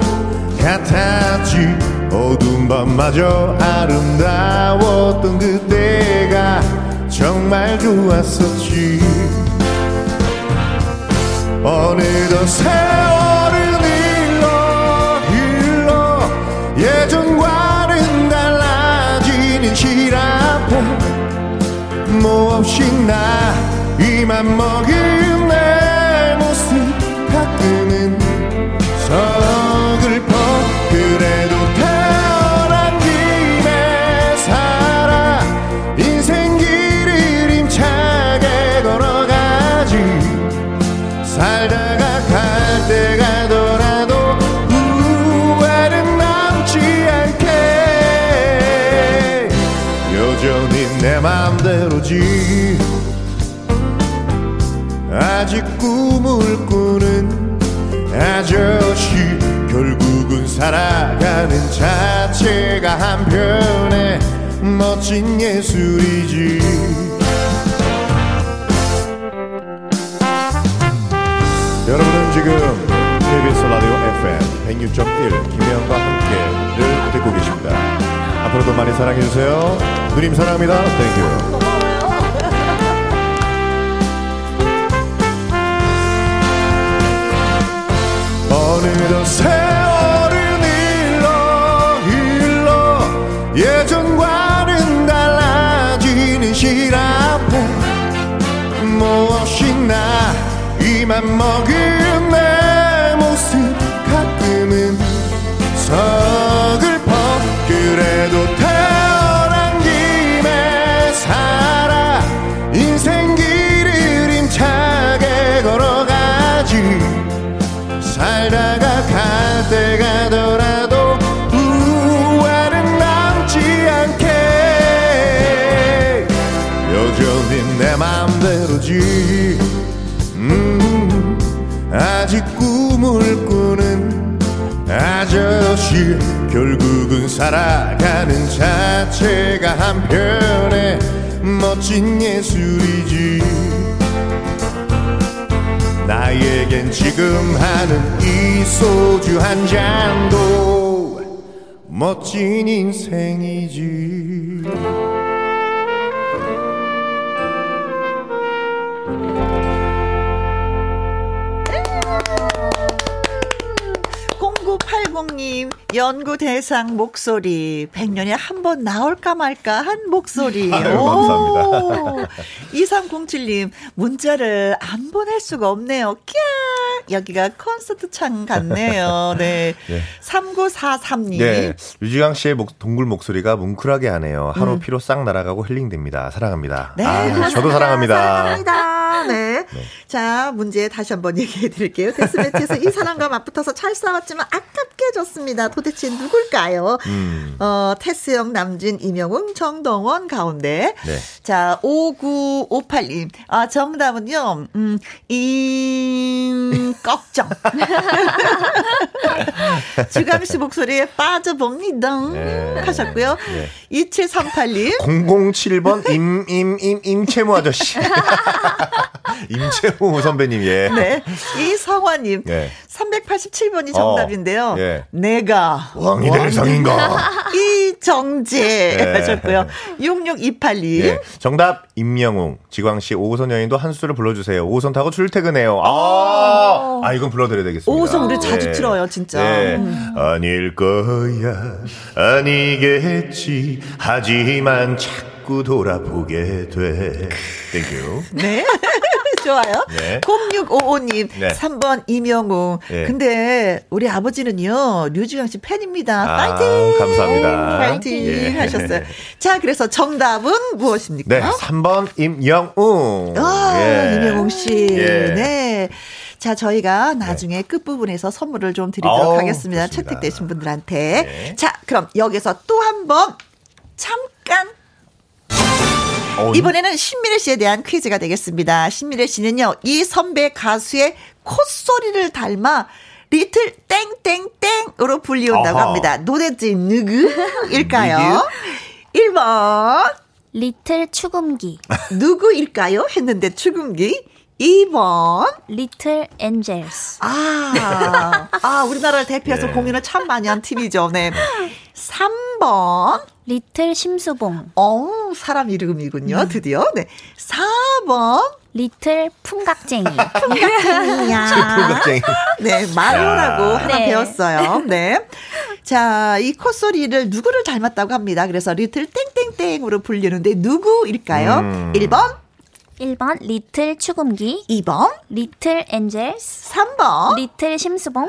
같았지 어두운 밤마저 아름다웠던 그때가 정말 좋았었지. 어느덧 세월은 흘러 흘러 예전과는 달라지는 실 앞에 몹없이 나 이만 먹은 내 맘대로지 아직 꿈을 꾸는 아저씨 결국은 살아가는 자체가 한편의 멋진 예술이지 여러분은 지금 KBS 라디오 FM 106.1 김혜영과 함께를 듣고 계십니다. 앞으로도 많이 사랑해주세요. 누님 사랑합니다. Thank you. 어느덧 세월은 흘러 흘러. 예전과는 달라지는 현실 앞에 무엇이 나 이만 먹은 내 모습 가끔은 서글퍼 그래도 살다 때가 더라도 후회는 남지 않게. 여전히 내 맘대로지. 음, 아직 꿈을 꾸는 아저씨. 결국은 살아가는 자체가 한편의 멋진 예술이지 나에겐 지금 하는 이 소주 한 잔도 멋진 인생이지. 8980님, 연구 대상 목소리. 100년에 한 번 나올까 말까 한 목소리. 아유, 감사합니다. [LAUGHS] [LAUGHS] 2307님, 문자를 안 보낼 수가 없네요. 꺄! 여기가 콘서트 창 같네요. 네. [LAUGHS] 네. 3943님. 네. 유지강 씨의 목, 동굴 목소리가 뭉클하게 하네요. 하루 음. 피로 싹 날아가고 힐링됩니다. 사랑합니다. 네. 아, 저도 사랑합니다. 사랑합니다. 네. 네. 자, 문제 다시 한번 [LAUGHS] 얘기해 드릴게요. 데스매치에서 이 사람과 맞붙어서 잘 싸웠지만 아깝게 졌습니다. 도대체 누굴까요? 음. 어, 테스형, 남진, 이명웅, 정동원 가운데. 네. 자, 5958님. 아, 정답은요, 음, 임, 걱정. 주감 씨 목소리에 빠져봅니다. 네. 하셨고요. 네. 2738님. 007번 임, 임, 임, 임채무 아저씨. [LAUGHS] 임채무 선배님, 예. 네. 이성화님. 네. 387번이 정답인데요. 어, 예. 내가. 왕이 될 상인가. [LAUGHS] 이정재. 네. 하셨고요. 66282님. 예. 정답, 임영웅, 지광씨 5호선 여인도 한 수를 불러주세요. 5호선 타고 출퇴근해요. 아, 아 이건 불러드려야 되겠습니다. 5호선 우리 자주 네. 틀어요, 진짜. 네. 음. 아닐 거야, 아니겠지. 하지만 자꾸 돌아보게 돼. Thank you. 네. 좋아요. 네. 0655님, 네. 3번 임영웅. 네. 근데 우리 아버지는요, 류지광 씨 팬입니다. 아, 파이팅! 감사합니다. 파이팅! 예. 하셨어요. [LAUGHS] 자, 그래서 정답은 무엇입니까? 네, 3번 임영웅. 아, 예. 임영웅 씨. 예. 네. 자, 저희가 나중에 네. 끝부분에서 선물을 좀 드리도록 오, 하겠습니다. 좋습니다. 채택되신 분들한테. 네. 자, 그럼 여기서 또 한 번 잠깐 어, 이번에는 신미래 씨에 대한 퀴즈가 되겠습니다. 신미래 씨는요, 이 선배 가수의 콧소리를 닮아 리틀 땡땡땡으로 불리운다고 어허. 합니다. 도대체 누구일까요? 1번. 리틀 추금기. 누구일까요? 했는데 추금기. 2번. 리틀 엔젤스. 아, 아, 우리나라를 대표해서 네. 공연을 참 많이 한 팀이죠. 네. 3번. Little 심수봉. 어, 사람 이름이군요. 음. 드디어. 네. 4번. Little 풍각쟁이. [LAUGHS] 풍각쟁이야. [LAUGHS] 풍각쟁이. 네, 마리오라고 하나 네. 배웠어요. 네. 자, 이 콧소리를 누구를 닮았다고 합니다. 그래서 little 땡땡땡으로 불리는데 누구일까요? 음. 1번 1번 little 축음기 2번 리틀 엔젤스 3번 little 심수봉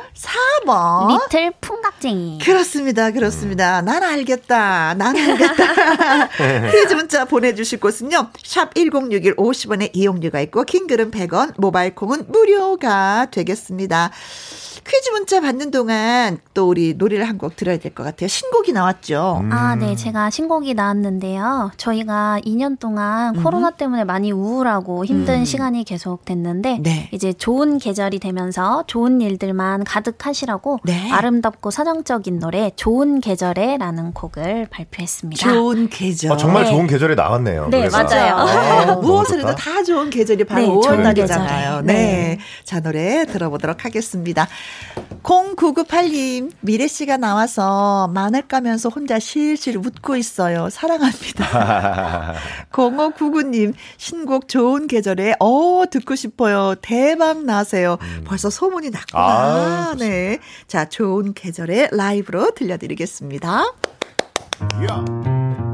4번 리틀 풍각쟁이. 그렇습니다 그렇습니다. 난 알겠다 난 알겠다. [LAUGHS] 퀴즈 문자 보내주실 곳은요 샵 1061 50원의 이용료가 있고 킹글은 100원 모바일 콩은 무료가 되겠습니다 퀴즈 문자 받는 동안 또 우리 노래를 한 곡 들어야 될 것 같아요. 신곡이 나왔죠. 음. 아, 네. 제가 신곡이 나왔는데요. 저희가 2년 동안 음. 코로나 때문에 많이 우울하고 힘든 음. 시간이 계속 됐는데 네. 이제 좋은 계절이 되면서 좋은 일들만 가득하시라고 네. 아름답고 사정적인 노래 좋은 계절에라는 곡을 발표했습니다. 좋은 계절. 아, 정말 좋은 계절이 나왔네요. 네, 그래서. 맞아요. 네. 무엇을 해도 다 좋은 계절이 바로 네, 5월달이잖아요. 네. 네. 자, 노래 들어보도록 하겠습니다. 0998님, 미래 씨가 나와서 마늘 까면서 혼자 실실 웃고 있어요. 사랑합니다. [LAUGHS] 0599님, 신곡 좋은 계절에, 어, 듣고 싶어요. 대박 나세요. 음. 벌써 소문이 났구나. 아, 네. 자, 좋은 계절에 라이브로 들려드리겠습니다. Yeah.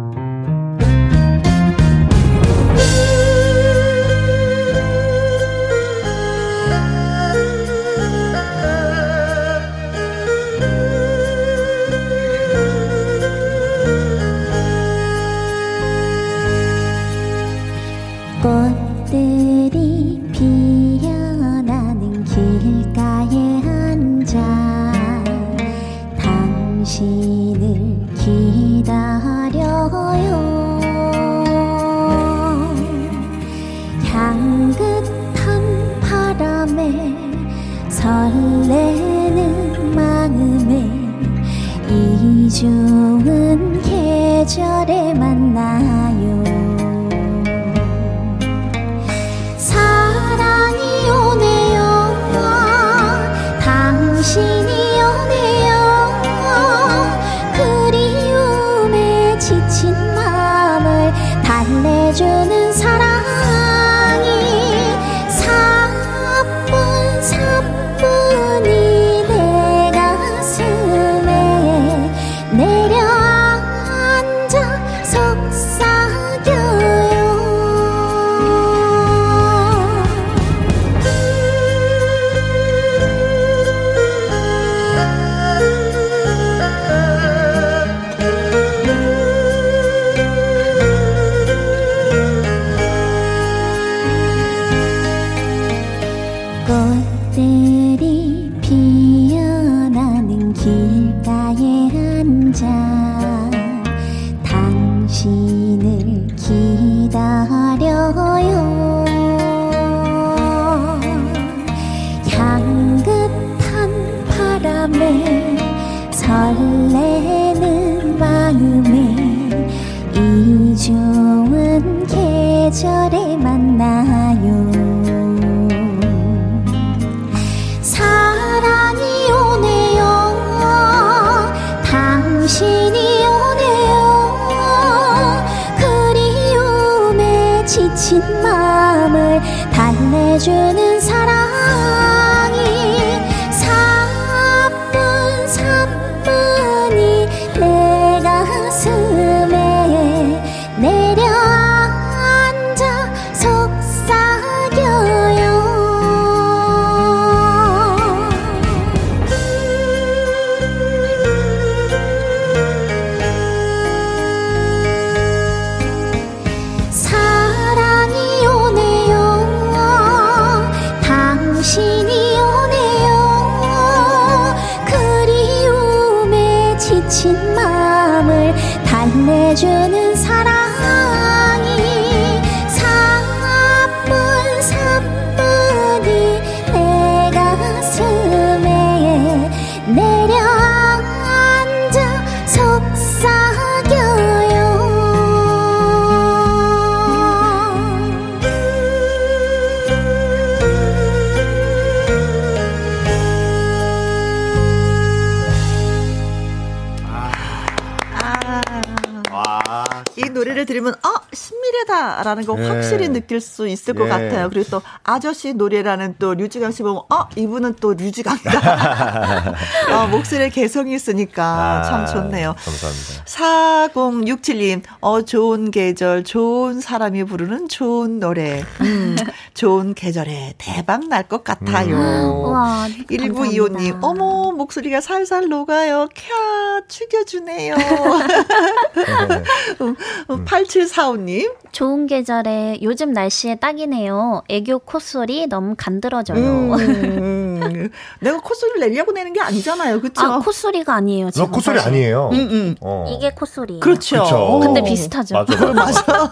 신미래다라는 거 네. 확실히 느낄 수 있을 것 예. 같아요. 그리고 또 아저씨 노래라는 또 류지강 씨 보면 아 이분은 또 류지강이다. 아, [LAUGHS] 목소리에 개성이 있으니까 참 좋네요. 감사합니다. 4067님, 어, 좋은 계절, 좋은 사람이 부르는 좋은 노래. 음, 좋은 계절에 대박 날 것 같아요. 우와, 1925님, 감사합니다. 어머, 목소리가 살살 녹아요. 캬, 죽여주네요. [LAUGHS] 음, 음, 8745님, 좋은 계절 에 요즘 날씨에 딱이네요. 애교 콧소리 너무 간드러져요. [LAUGHS] 음, 내가 콧소리를 내려고 내는 게 아니잖아요. 그쵸? 아, 콧소리가 아니에요. 너 지금 콧소리 사실. 아니에요. 음, 음. 어. 이게 콧소리예요. 그렇죠. 그쵸. 근데 비슷하죠. 맞아, 맞아. [LAUGHS]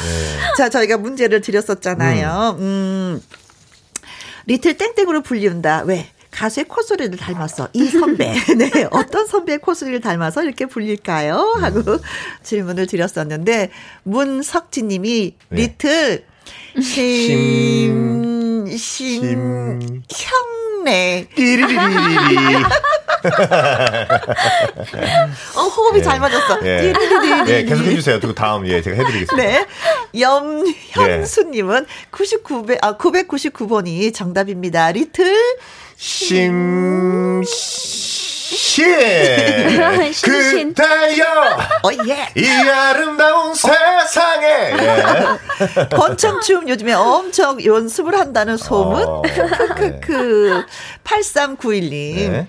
[LAUGHS] 자, 저희가 문제를 드렸었잖아요. 음. 리틀 땡땡으로 불리운다. 왜? 가수의 콧소리를 닮았어. 이 선배. [LAUGHS] 네. 어떤 선배의 콧소리를 닮아서 이렇게 불릴까요? 하고 질문을 드렸었는데, 문석진 님이 네. 리틀 심, 심, 심. 형네. 띠리리리리. [LAUGHS] 어, 호흡이 잘 맞았어. 예. 띠리리리리. 예, 계속 해 주세요. 그리고 다음, 예, 제가 해드리겠습니다. 네. 염현수님은 99배, 아, 999번이 정답입니다. 리틀 심, 신. 신신. 그대여. 어, 예. 이 아름다운 세상에. [LAUGHS] 예. 권청춤 요즘에 엄청 연습을 한다는 소문. 어, 크크크. 8391님. 네.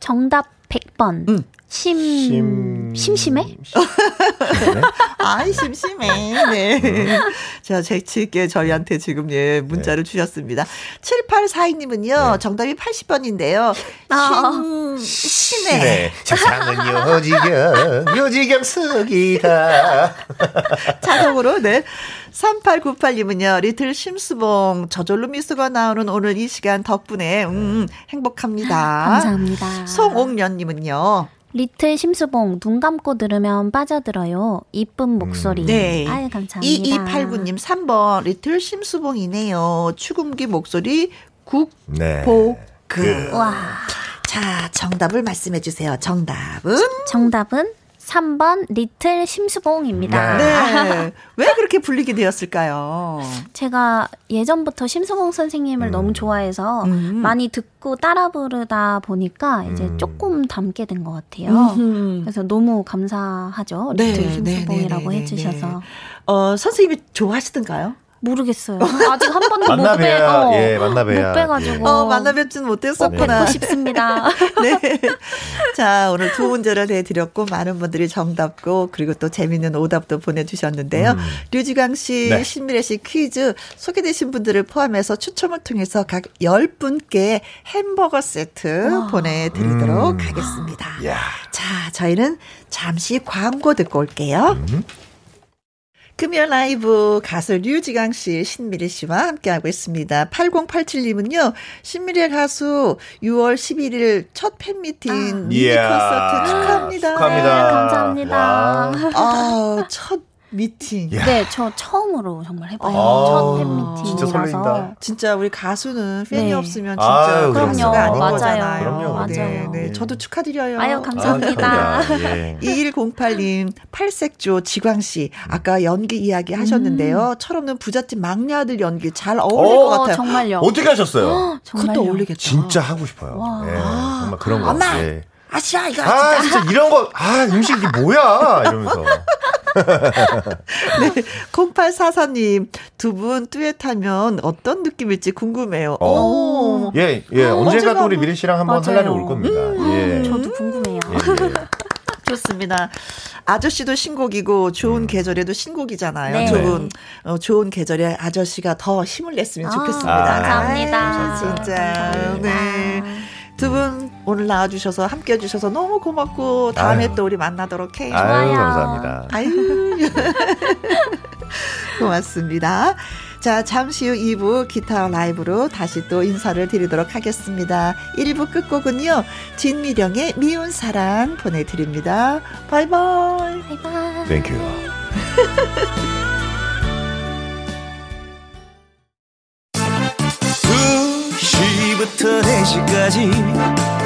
정답 100번. 음. 심, 심. 심 심해? [LAUGHS] 아이, 심심해. 네. 자, 재치있게 저희한테 지금 예, 문자를 주셨습니다. 7842님은요, 네. 정답이 80번인데요. 아. 심, 심해. 네. 세상은 요지경, 요지경 속이다. [LAUGHS] 자동으로, 네. 3898님은요, 리틀 심수봉, 저절로 미소가 나오는 오늘 이 시간 덕분에, 음, 행복합니다. 감사합니다. 송옥련님은요, 리틀 심수봉 눈 감고 들으면 빠져들어요. 이쁜 목소리. 네. 아유 감사합니다. 2289님 3번, 리틀 심수봉이네요. 추금기 목소리, 국, 네. 보, 그. 와. 자, 정답을 말씀해 주세요. 정답은? 정답은 3번 리틀 심수봉입니다. 네. [LAUGHS] 왜 그렇게 불리게 되었을까요? 제가 예전부터 심수봉 선생님을 너무 좋아해서 음. 많이 듣고 따라 부르다 보니까 이제 음. 조금 닮게 된 것 같아요. 음흠. 그래서 너무 감사하죠. 네, 리틀 네, 심수봉이라고 네, 네, 해주셔서. 네. 어, 선생님이 좋아하시던가요? 모르겠어요. 아직 한 번도 못 만나 뵈, 뵈야, 어, 예, 만나 뵈야, 못 빼가지고. 어, 만나 뵙지는 못했었구나. 뵙고 싶습니다. [LAUGHS] 네. 자, 오늘 두 문제를 내드렸고, 많은 분들이 정답고, 그리고 또 재밌는 오답도 보내주셨는데요. 음. 류지강 씨, 네. 신미래 씨 퀴즈 소개되신 분들을 포함해서 추첨을 통해서 각 10분께 햄버거 세트 보내드리도록 음. 하겠습니다. 야. 자, 저희는 잠시 광고 듣고 올게요. 금요 라이브 가수 류지강 씨, 신미래 씨와 함께하고 있습니다. 8087님은요, 신미래 가수 6월 11일 첫 팬미팅 미니 이야. 콘서트 축하합니다. 축하합니다. 네, 감사합니다. 와. 아, 첫 미팅. 네, 저 처음으로 정말 해봐요. 아, 첫 팬미팅이라서. 진짜 설렌다. 진짜 우리 가수는 팬이 네. 없으면 진짜 아유, 그럼요. 맞아요. 거잖아요. 그럼요. 맞아요. 네, 네. 저도 축하드려요. 아유, 감사합니다. 아, 예. 2108님, 팔색조 지광씨, 아까 연기 이야기 하셨는데요. 음. 철없는 부잣집 막내 아들 연기 잘 어울릴 어, 것 같아요. 정말요. 어떻게 하셨어요? 어, 그것도 어울리겠다. 진짜 하고 싶어요. 예, 정말 그런 거. 엄마! 예. 아시아 이거 아 진짜. 진짜 이런 거 아 음식이 뭐야 이러면서 네 0844님 두분 듀엣하면 어떤 느낌일지 궁금해요. 어. 예, 예. 어, 언젠가 또 우리 미리 씨랑 한번 할 날이 올 겁니다. 음, 예. 저도 궁금해요. 예, 예. [LAUGHS] 좋습니다. 아저씨도 신곡이고 좋은 음. 계절에도 신곡이잖아요. 네. 좋은 어, 좋은 계절에 아저씨가 더 힘을 냈으면 아, 좋겠습니다. 아, 감사합니다. 아, 진짜. 감사합니다. 네. 두 분 오늘 나와주셔서 함께 해주셔서 너무 고맙고 다음에 아유. 또 우리 만나도록 해요. 아유, 감사합니다. 아유. [LAUGHS] 고맙습니다. 자, 잠시 후 2부 기타 라이브로 다시 또 인사를 드리도록 하겠습니다. 1부 끝곡은요, 진미령의 미운 사랑 보내드립니다. 바이바이. 바이바이. Thank you. 2시부터 4시까지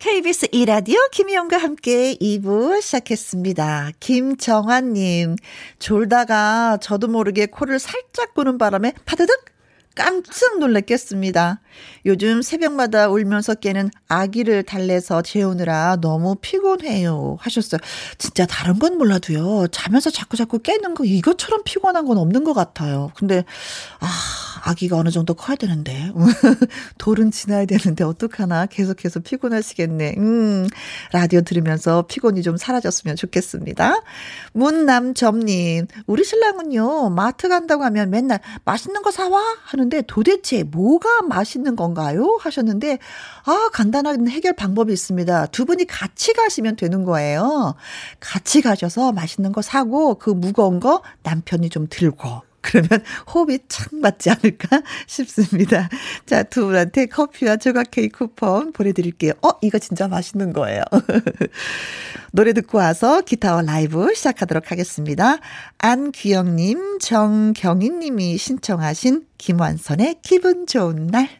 KBS 이라디오 김희영과 함께 2부 시작했습니다. 김정환님, 졸다가 저도 모르게 코를 살짝 고는 바람에 파드득 깜짝 놀랐겠습니다. 요즘 새벽마다 울면서 깨는 아기를 달래서 재우느라 너무 피곤해요. 하셨어요. 진짜 다른 건 몰라도요. 자면서 자꾸 자꾸 깨는 거 이것처럼 피곤한 건 없는 것 같아요. 근데, 아, 아기가 어느 정도 커야 되는데. [LAUGHS] 돌은 지나야 되는데 어떡하나. 계속해서 피곤하시겠네. 음, 라디오 들으면서 피곤이 좀 사라졌으면 좋겠습니다. 문남점님, 우리 신랑은요, 마트 간다고 하면 맨날 맛있는 거 사와? 하는데 도대체 뭐가 맛있는 건가요? 하셨는데, 아, 간단한 해결 방법이 있습니다. 두 분이 같이 가시면 되는 거예요. 같이 가셔서 맛있는 거 사고 그 무거운 거 남편이 좀 들고. 그러면 호흡이 참 맞지 않을까 [LAUGHS] 싶습니다. 자, 두 분한테 커피와 조각 케이크 쿠폰 보내드릴게요. 어, 이거 진짜 맛있는 거예요. [LAUGHS] 노래 듣고 와서 기타와 라이브 시작하도록 하겠습니다. 안규영님, 정경희님이 신청하신 김완선의 기분 좋은 날.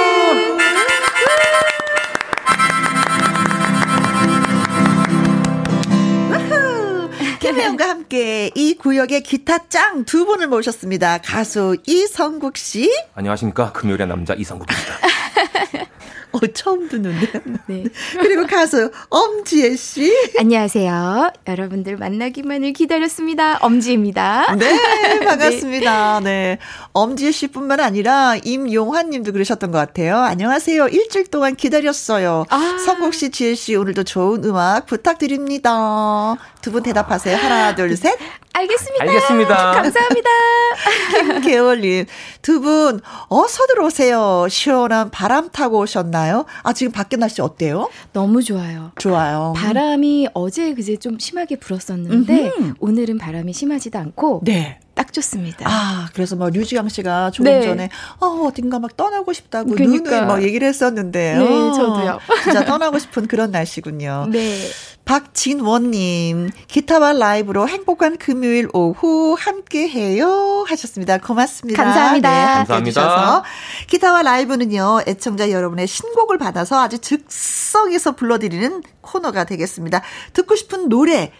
함께 이 구역의 기타 짱 두 분을 모셨습니다. 가수 이성국 씨. 안녕하십니까. 금요일의 남자 이성국입니다. [LAUGHS] 어, 처음 듣는데. 네. 그리고 가수 엄지혜 씨. 안녕하세요. 여러분들 만나기만을 기다렸습니다. 엄지입니다. 네, 반갑습니다. 네. 네. 엄지혜 씨뿐만 아니라 임용환 님도 그러셨던 것 같아요. 안녕하세요. 일주일 동안 기다렸어요. 아. 성국 씨, 지혜 씨, 오늘도 좋은 음악 부탁드립니다. 두 분 대답하세요. 하나, 둘, 셋. 알겠습니다. 알겠습니다. 감사합니다. [LAUGHS] 김계월님, 두 분, 어서 들어오세요. 시원한 바람 타고 오셨나요? 아, 지금 밖에 날씨 어때요? 너무 좋아요. 좋아요. 바람이 어제 그제 좀 심하게 불었었는데, 음흠. 오늘은 바람이 심하지도 않고, 네. 딱 좋습니다. 아, 그래서 뭐 류지강 씨가 조금 네. 전에 어, 어딘가 막 떠나고 싶다고 그러니까. 눈을 뭐 얘기를 했었는데. 네, 어, 저도요. 진짜 떠나고 싶은 그런 날씨군요. [LAUGHS] 네. 박진원님, 기타와 라이브로 행복한 금요일 오후 함께 해요. 하셨습니다. 고맙습니다. 감사합니다. 네, 감사합니다. 기타와 라이브는요, 애청자 여러분의 신곡을 받아서 아주 즉석에서 불러드리는 코너가 되겠습니다. 듣고 싶은 노래,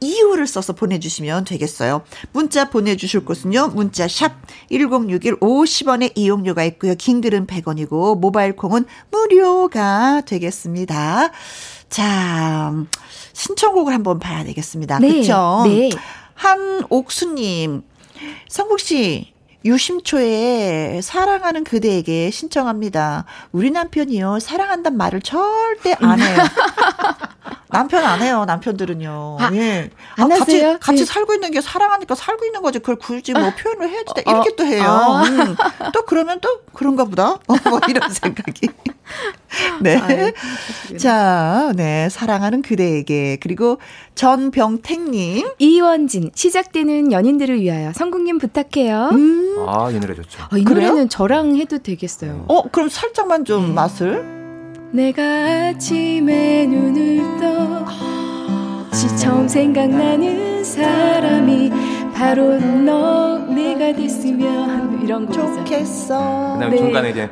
이유를 써서 보내주시면 되겠어요. 문자 보내주실 곳은요. 문자 샵 1061 50원의 이용료가 있고요. 긴 글은 100원이고 모바일 콩은 무료가 되겠습니다. 자, 신청곡을 한번 봐야 되겠습니다. 네. 그렇죠? 네. 한옥수님, 성국 씨, 유심초에 사랑하는 그대에게 신청합니다. 우리 남편이요, 사랑한단 말을 절대 안 해요. [LAUGHS] 남편 안 해요, 남편들은요. 아, 예. 안 아, 하세요? 같이, 같이 네. 살고 있는 게 사랑하니까 살고 있는 거지. 그걸 굳이 뭐 표현을 해야지. 어, 이렇게 또 해요. 아. 음. 또 그러면 또 그런가 보다. 어, 뭐 이런 생각이. [LAUGHS] 네. 아유, 자, 네. 사랑하는 그대에게. 그리고 전병택님. 이원진, 시작되는 연인들을 위하여 성국님 부탁해요. 음. 아, 이 노래 좋죠. 어, 이 그래요? 노래는 저랑 해도 되겠어요. 어, 그럼 살짝만 좀 네. 맛을. 내가 아침에 눈을 떠 지- 처음 생각나는 사람이 바로 너 내가 됐으면 이런 거. 좋겠어. 그다음에 네. 중간에 이제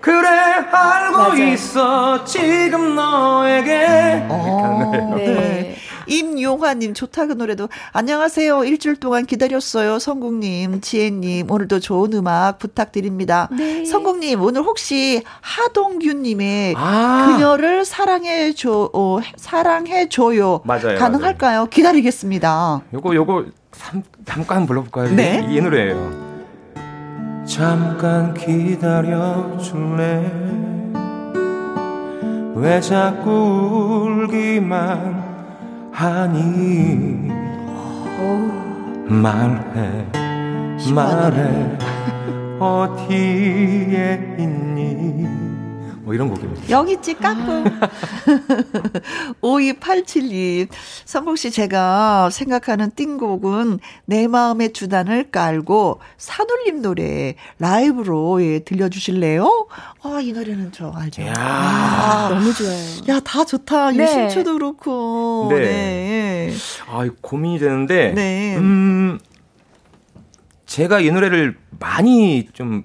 그래 알고 맞아요. 있어 지금 너에게 어, 거예요. 네. 임용화님 좋다 그 노래도 안녕하세요 일주일 동안 기다렸어요 성국님 지혜님 오늘도 좋은 음악 부탁드립니다 네. 성국님 오늘 혹시 하동규님의 아. 그녀를 사랑해 줘 어, 사랑해 줘요 맞아요, 가능할까요 기다리겠습니다 요거 요거 삼, 잠깐 불러볼까요? 네. 이, 이 노래예요. 잠깐 기다려 줄래? 왜 자꾸 울기만 하니? 말해 말해 [LAUGHS] 어디에 있니? 뭐 이런 곡입니다. 여기 있지 까꿍 5287님 성국 씨 제가 생각하는 띵곡은 내 마음의 주단을 깔고 산울림 노래 라이브로 예, 들려주실래요? 아 이 노래는 저 알죠 야. 아, 너무 좋아요. 야, 다 좋다. 네. 유심초도 그렇고. 네. 네. 아, 고민이 되는데, 네. 음, 제가 이 노래를 많이 좀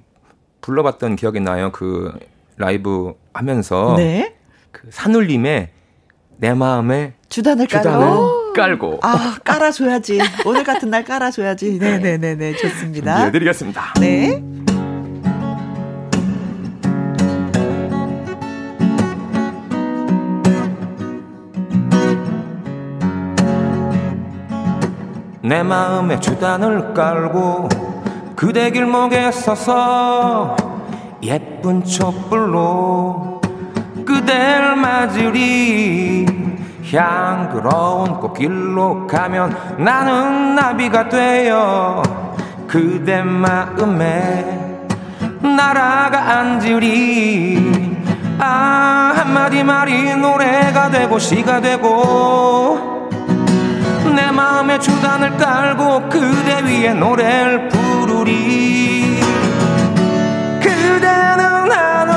불러봤던 기억이 나요. 그 라이브 하면서. 네. 그 산울림의 내 마음에 주단을 깔고. 주단을 깔고. 아, 깔아줘야지. 오늘 같은 날 깔아줘야지. 네네네 네. 좋습니다. 준비해드리겠습니다. 네. 내 마음에 주단을 깔고 그대 길목에 서서 예쁜 촛불로 그댈 맞으리. 향그러운 꽃길로 가면 나는 나비가 되어 그대 마음에 날아가 앉으리. 아 한마디 말이 노래가 되고 시가 되고 내 마음에 주단을 깔고 그대 위에 노래를 부르리 그대는 아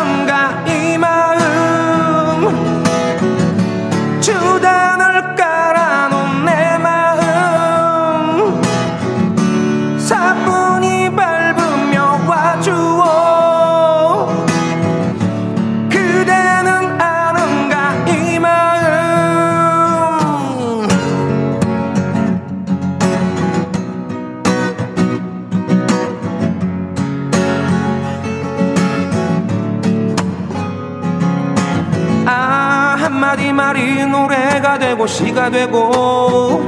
노래가 되고 시가 되고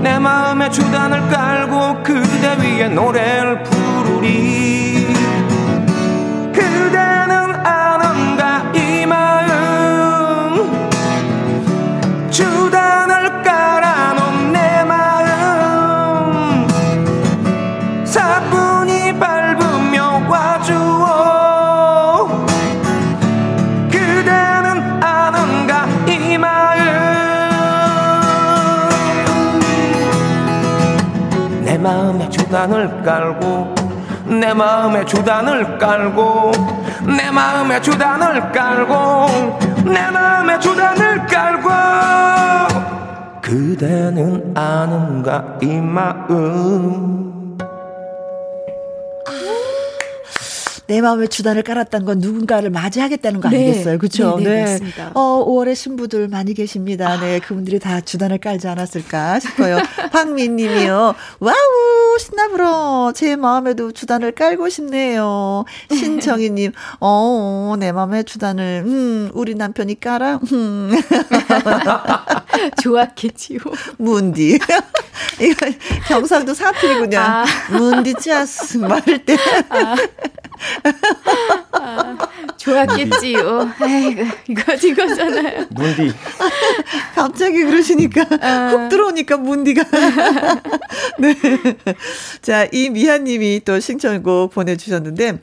내 마음에 주단을 깔고 그대 위에 노래를 부르 주단을 깔고 내 마음에 주단을 깔고 내 마음에 주단을 깔고 내 마음에 주단을 깔고. 그대는 아는가 이 마음 내 마음에 주단을 깔았다는 건 누군가를 맞이하겠다는 거 네. 아니겠어요? 그렇죠? 네, 네, 네. 어, 5월에 신부들 많이 계십니다. 네, 그분들이 다 주단을 깔지 않았을까 싶어요. [LAUGHS] 황민 님이요. 와우, 신나불어. 제 마음에도 주단을 깔고 싶네요. 신정희 님. 어, 내 마음에 주단을 음, 우리 남편이 깔아. 음. [LAUGHS] 좋았겠지요. 문디. [LAUGHS] 이거 경상도 사투리군요. 아. 문디 자슥 말할 때. 아. [LAUGHS] 아, 좋았겠지요. 아이고, 이거 이거잖아요. 문디. [LAUGHS] 갑자기 그러시니까 아. 훅 들어오니까 문디가. [LAUGHS] 네. 자, 이미아님이 또 신청곡 보내주셨는데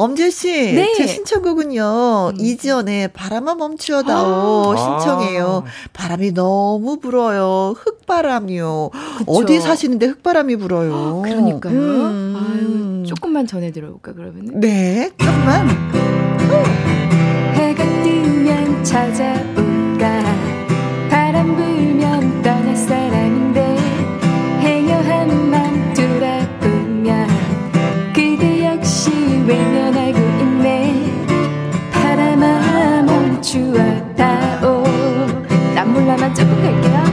엄재 씨, 네. 제 신청곡은요. 음. 이지연의 바람아 멈추어다오 아. 신청해요. 바람이 너무 불어요. 흙바람이요. 그쵸. 어디 사시는데 흙바람이 불어요. 그러니까요. 음. 아유, 조금만 전해 들어볼까 그러면? 네, 조금만. 해가 뜨면 찾아 난 몰라만 조금 갈게요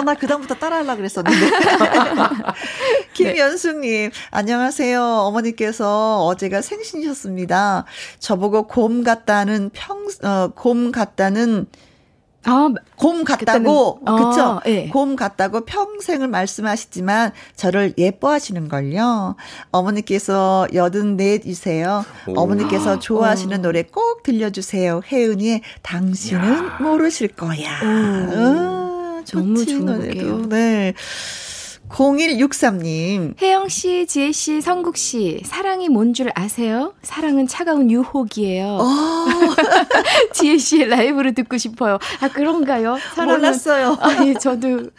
아, 나 그다음부터 따라하려고 그랬었는데. [LAUGHS] 김연숙님, 네. 안녕하세요. 어머니께서 어제가 생신이셨습니다. 저보고 곰 같다는 평, 어, 곰 같다는 아, 곰 같다고, 어, 그쵸? 네. 곰 같다고 평생을 말씀하시지만 저를 예뻐하시는 걸요. 어머니께서 여든 넷이세요. 어머니께서 좋아하시는 어. 노래 꼭 들려주세요. 혜은이의 당신은 야. 모르실 거야. 어, 너무 좋은 노래도. 네. 0163님. 혜영 씨, 지혜 씨, 성국 씨, 사랑이 뭔 줄 아세요? 사랑은 차가운 유혹이에요. 어. [LAUGHS] 지혜 씨의 라이브를 듣고 싶어요. 아, 그런가요? 사랑은, 몰랐어요. 아, 예, 저도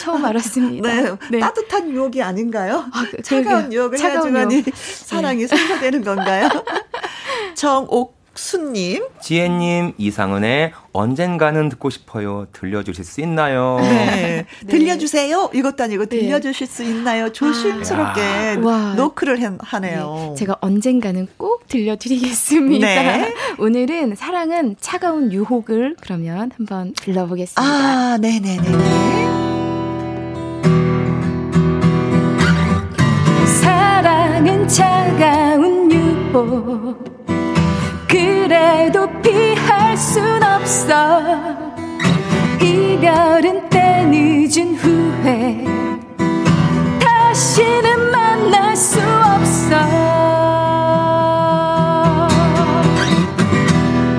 처음 알았습니다. 네. 네. 따뜻한 유혹이 아닌가요? 아, 그, 차가운 유혹을 차가운 해야지만 유혹. 사랑이 네. 성사되는 건가요? [LAUGHS] 정옥 순님. 지혜님, 이상은의 언젠가는 듣고 싶어요. 들려주실 수 있나요? 네. 네. 들려주세요. 이것도 아니고 네. 들려주실 수 있나요? 조심스럽게 아. 노크를 하네요. 네. 제가 언젠가는 꼭 들려드리겠습니다. 네. [LAUGHS] 오늘은 사랑은 차가운 유혹을 그러면 한번 불러보겠습니다. 아, 네네네. 사랑은 차가운 유혹 그래도 피할 순 없어. 이별은 때 늦은 후회. 다시는 만날 수 없어.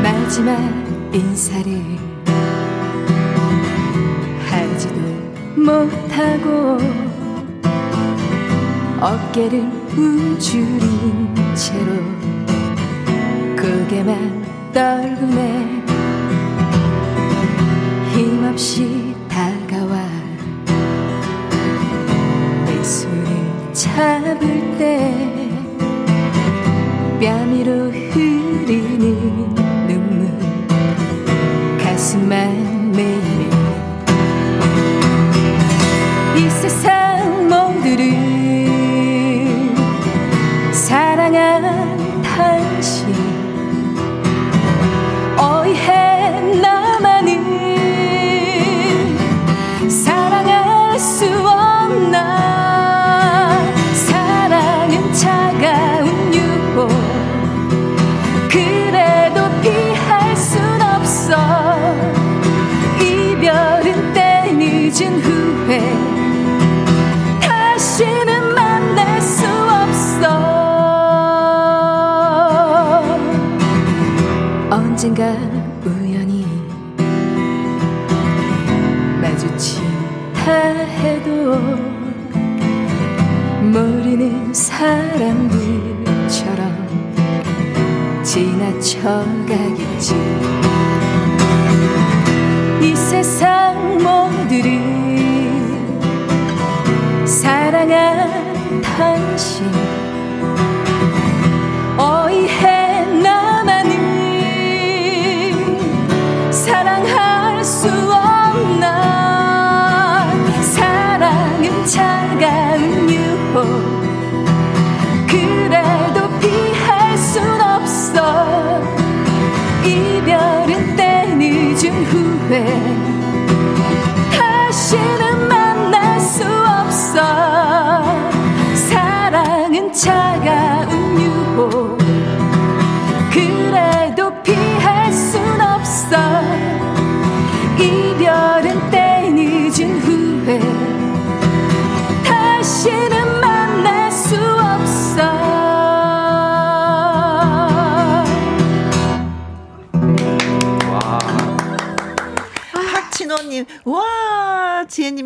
마지막 인사를 하지도 못하고 어깨를 움츠린 채로 고개만 떨구네. 힘없이 다가와. 내 손을 잡을 때 뺨위로 흐르는 눈물 가슴만 매일. 이 세상 모두를 사랑한 당신 언젠가 우연히 마주친다 해도 모르는 사람들처럼 지나쳐가겠지. 이 세상 모두를 사랑한 당신 늦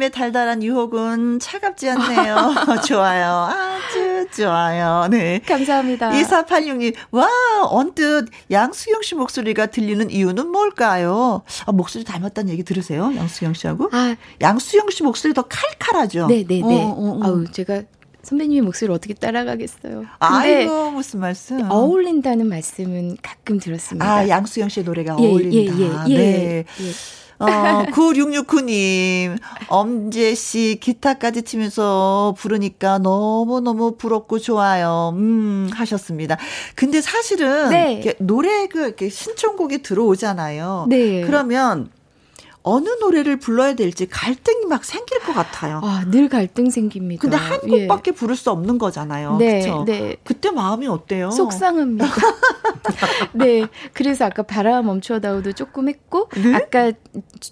와, 지혜님의 달달한 유혹은 차갑지 않네요. [LAUGHS] 좋아요. 아주 좋아요. 네. 감사합니다. 2486님, 와, 언뜻 양수영 씨 목소리가 들리는 이유는 뭘까요? 아, 목소리 닮았다는 얘기 들으세요? 양수영 씨하고? 아, 양수영 씨 목소리 더 칼칼하죠? 네네네. 어, 어, 어. 아우, 제가 선배님의 목소리를 어떻게 따라가겠어요. 아이고, 무슨 말씀. 어울린다는 말씀은 가끔 들었습니다. 아, 양수영 씨의 노래가 예, 어울린다. 예, 예, 예, 네. 예. 어, 9669님, 엄재 씨 기타까지 치면서 부르니까 너무너무 부럽고 좋아요. 음, 하셨습니다. 근데 사실은 네. 이렇게 노래 그 이렇게 신청곡이 들어오잖아요. 네. 그러면 어느 노래를 불러야 될지 갈등이 막 생길 것 같아요. 아, 늘 갈등 생깁니다. 근데 한 예. 곡밖에 부를 수 없는 거잖아요. 네, 그렇죠? 네. 그때 마음이 어때요? 속상합니다. [LAUGHS] 네. 그래서 아까 바람 멈춰다오도 조금 했고, 네? 아까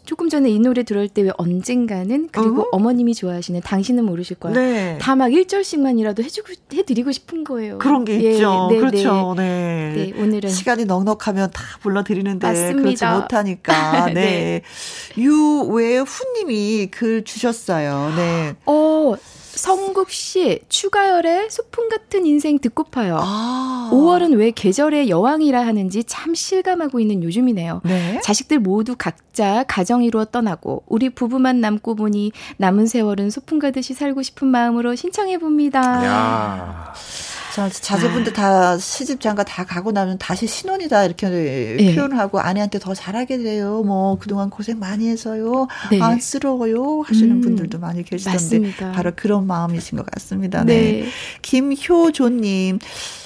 조금 전에 이 노래 들어올 때왜 언젠가는, 그리고 어? 어머님이 좋아하시는 당신은 모르실 거야. 네. 다막 1절씩만이라도 해주고, 해드리고 싶은 거예요. 그런 게 예, 있죠. 네, 그렇죠. 네. 네. 네, 오늘은. 시간이 넉넉하면 다 불러드리는데 그렇지 맞습니다. 못하니까. [LAUGHS] 네. 네. 유외 후님이 글 주셨어요. 네. 어, 성국 씨, 추가열의 소풍 같은 인생 듣고파요. 아. 5월은 왜 계절의 여왕이라 하는지 참 실감하고 있는 요즘이네요. 네. 자식들 모두 각 자 가정 이루어 떠나고 우리 부부만 남고 보니 남은 세월은 소풍 가듯이 살고 싶은 마음으로 신청해 봅니다. 야. 자, 자제분들 다 시집 장가 다 가고 나면 다시 신혼이다 이렇게 네. 표현을 하고 아내한테 더 잘하게 돼요. 뭐 그동안 고생 많이 해서요. 네. 안쓰러워요 하시는 음, 분들도 많이 계시던데 맞습니다. 바로 그런 마음이신 것 같습니다. 네. 네. 김효조님,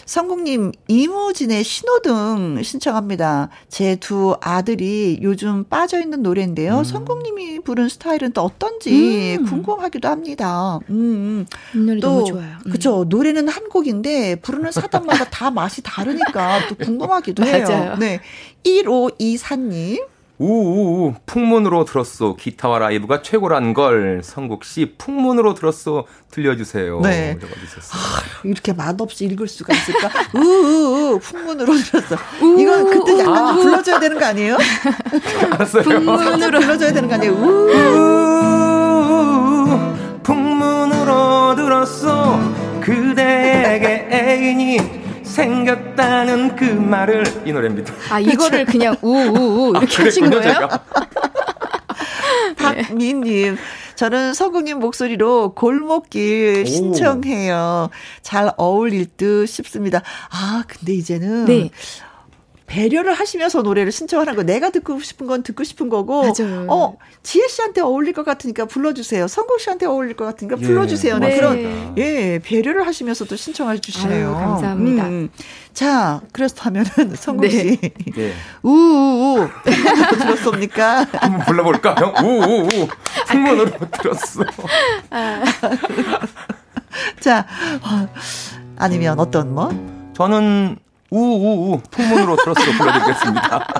성국님, 이무진의 신호등 신청합니다. 제 두 아들이 요즘 빠져있는 노래인데요. 성국님이 부른 스타일은 또 어떤지 음. 궁금하기도 합니다. 음, 이 노래 또, 너무 좋아요. 음. 그쵸. 노래는 한 곡인데 부르는 사람마다 다 맛이 다르니까 또 궁금하기도 [LAUGHS] 해요. 네. 1524님. 우우우 풍문으로 들었어 기타와 라이브가 최고란 걸 성국 씨 풍문으로 들었어 들려주세요. 네. 적어주셨어요. 이렇게 맛없이 읽을 수가 있을까? 우우우, 풍문으로 들었어. 이건 그때 약간 아. 불러줘야 되는 거 아니에요? 알았어요. 풍문으로 불러줘야 되는 거 아니에요? 우 우우우 풍문으로 들었어 그대에게 애인이 생겼다는 그 말을 이 노래입니다. 아, 이거를 그냥 우우우 이렇게 아, 하신 거예요? [LAUGHS] 박민님, 저는 서국님 목소리로 골목길 오. 신청해요. 잘 어울릴 듯 싶습니다. 아, 근데 이제는 네. 배려를 하시면서 노래를 신청하는 거 내가 듣고 싶은 건 듣고 싶은 거고 맞아요. 어 지혜 씨한테 어울릴 것 같으니까 불러주세요 성국 씨한테 어울릴 것 같으니까 예, 불러주세요 네. 그런 예 배려를 하시면서도 신청해 주시네요 아유, 감사합니다. 음. 자 그렇다면은 성국 네. 씨 예. 우우우 들었습니까 한번 불러볼까 요? 우우우 풍문으로 들었어. 자 어, 아니면 어떤 뭐 저는 우우우. 풍문으로 들었어 불러드리겠습니다. [LAUGHS]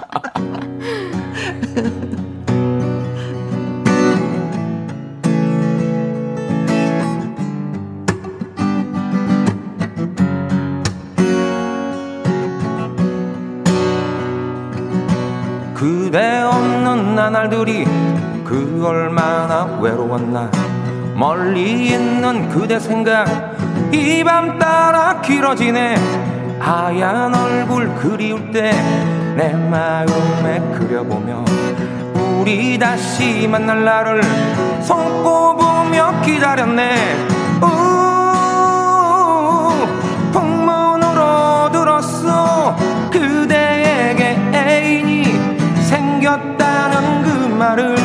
그대 없는 나날들이 그 얼마나 외로웠나. 멀리 있는 그대 생각 이 밤 따라 길어지네 하얀 얼굴 그리울 때 내 마음에 그려보며 우리 다시 만날 날을 손꼽으며 기다렸네. 우 풍문으로 들었어 그대에게 애인이 생겼다는 그 말을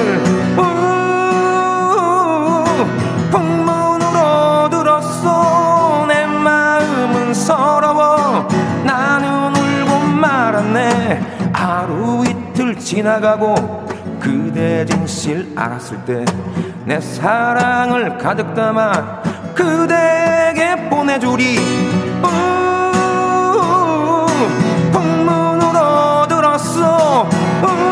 지나가고 그대 진실 알았을 때 내 사랑을 가득 담아 그대에게 보내주리 우, 풍문으로 들었어 우,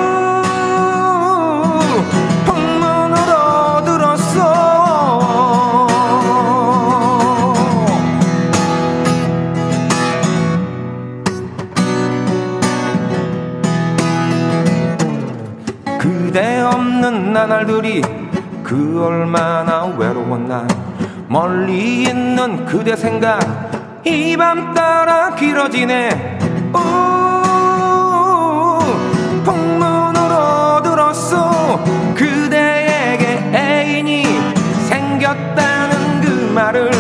없는 나날들이 그 얼마나 외로웠나. 멀리 있는 그대 생각 이 밤 따라 길어지네. 우 풍문으로 들었어 그대에게 애인이 생겼다는 그 말을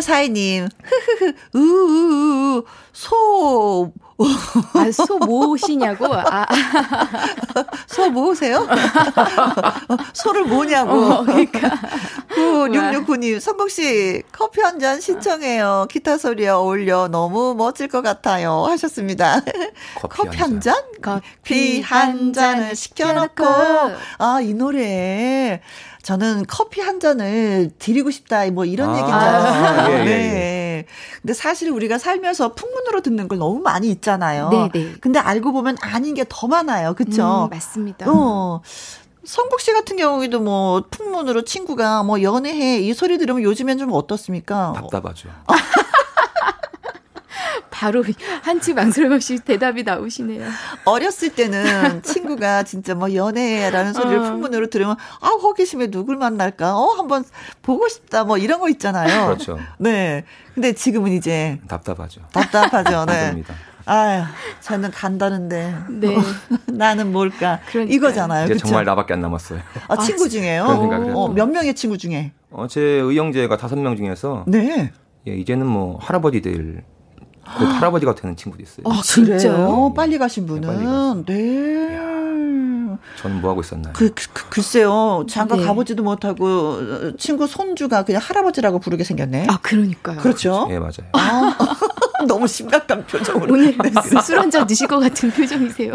7842님. 흐흐흐, 우우우, 소, 아, 소 뭐시냐고? 아, [LAUGHS] 소 뭐세요? [LAUGHS] 소를 뭐냐고. 어, 그러니까. 9669님, 성국씨, 커피 한 잔 신청해요. 기타 소리에 어울려 너무 멋질 것 같아요. 하셨습니다. [LAUGHS] 커피 커피 한한 잔? 커피 한 잔을 시켜놓고. 아, 이 노래. 저는 커피 한 잔을 드리고 싶다, 뭐 이런 아, 얘기인 줄 알았어요. 아, 예, 예, 네. 근데 사실 우리가 살면서 풍문으로 듣는 걸 너무 많이 있잖아요. 네, 네. 근데 알고 보면 아닌 게 더 많아요. 그쵸? 음, 맞습니다. 어. 성국 씨 같은 경우에도 뭐 풍문으로 친구가 뭐 연애해 이 소리 들으면 요즘엔 좀 어떻습니까? 답답하죠. [LAUGHS] 바로 한치 망설임 없이 대답이 나오시네요. 어렸을 때는 친구가 진짜 뭐 연애라는 소리를 어. 풍문으로 들으면 아 호기심에 누굴 만날까? 어 한번 보고 싶다 뭐 이런 거 있잖아요. 그렇죠. 네. 근데 지금은 이제 답답하죠. 답답하죠. 네. 아유, 저는 간다는데 네. [LAUGHS] 나는 뭘까? 그러니까요. 이거잖아요. 이제 그쵸? 정말 나밖에 안 남았어요. 아, 친구 중에요. 그런 생각을 어. 몇 명의 친구 중에? 어, 제 의형제가 다섯 명 중에서 네. 예, 이제는 뭐 할아버지 될, 곧 할아버지가 되는 친구도 있어요. 아, 진짜요? 그래요? 빨리 가신 네, 빨리 분은. 네. 저는 뭐 하고 있었나요? 그, 그, 그, 글쎄요. 장가 네. 가보지도 못하고, 어, 친구 손주가 그냥 할아버지라고 부르게 생겼네. 아, 그러니까요. 그렇죠? 예, 맞아요. 아, [LAUGHS] [LAUGHS] 너무 심각한 표정으로. 오늘 술 한 잔 드실 것 같은 표정이세요.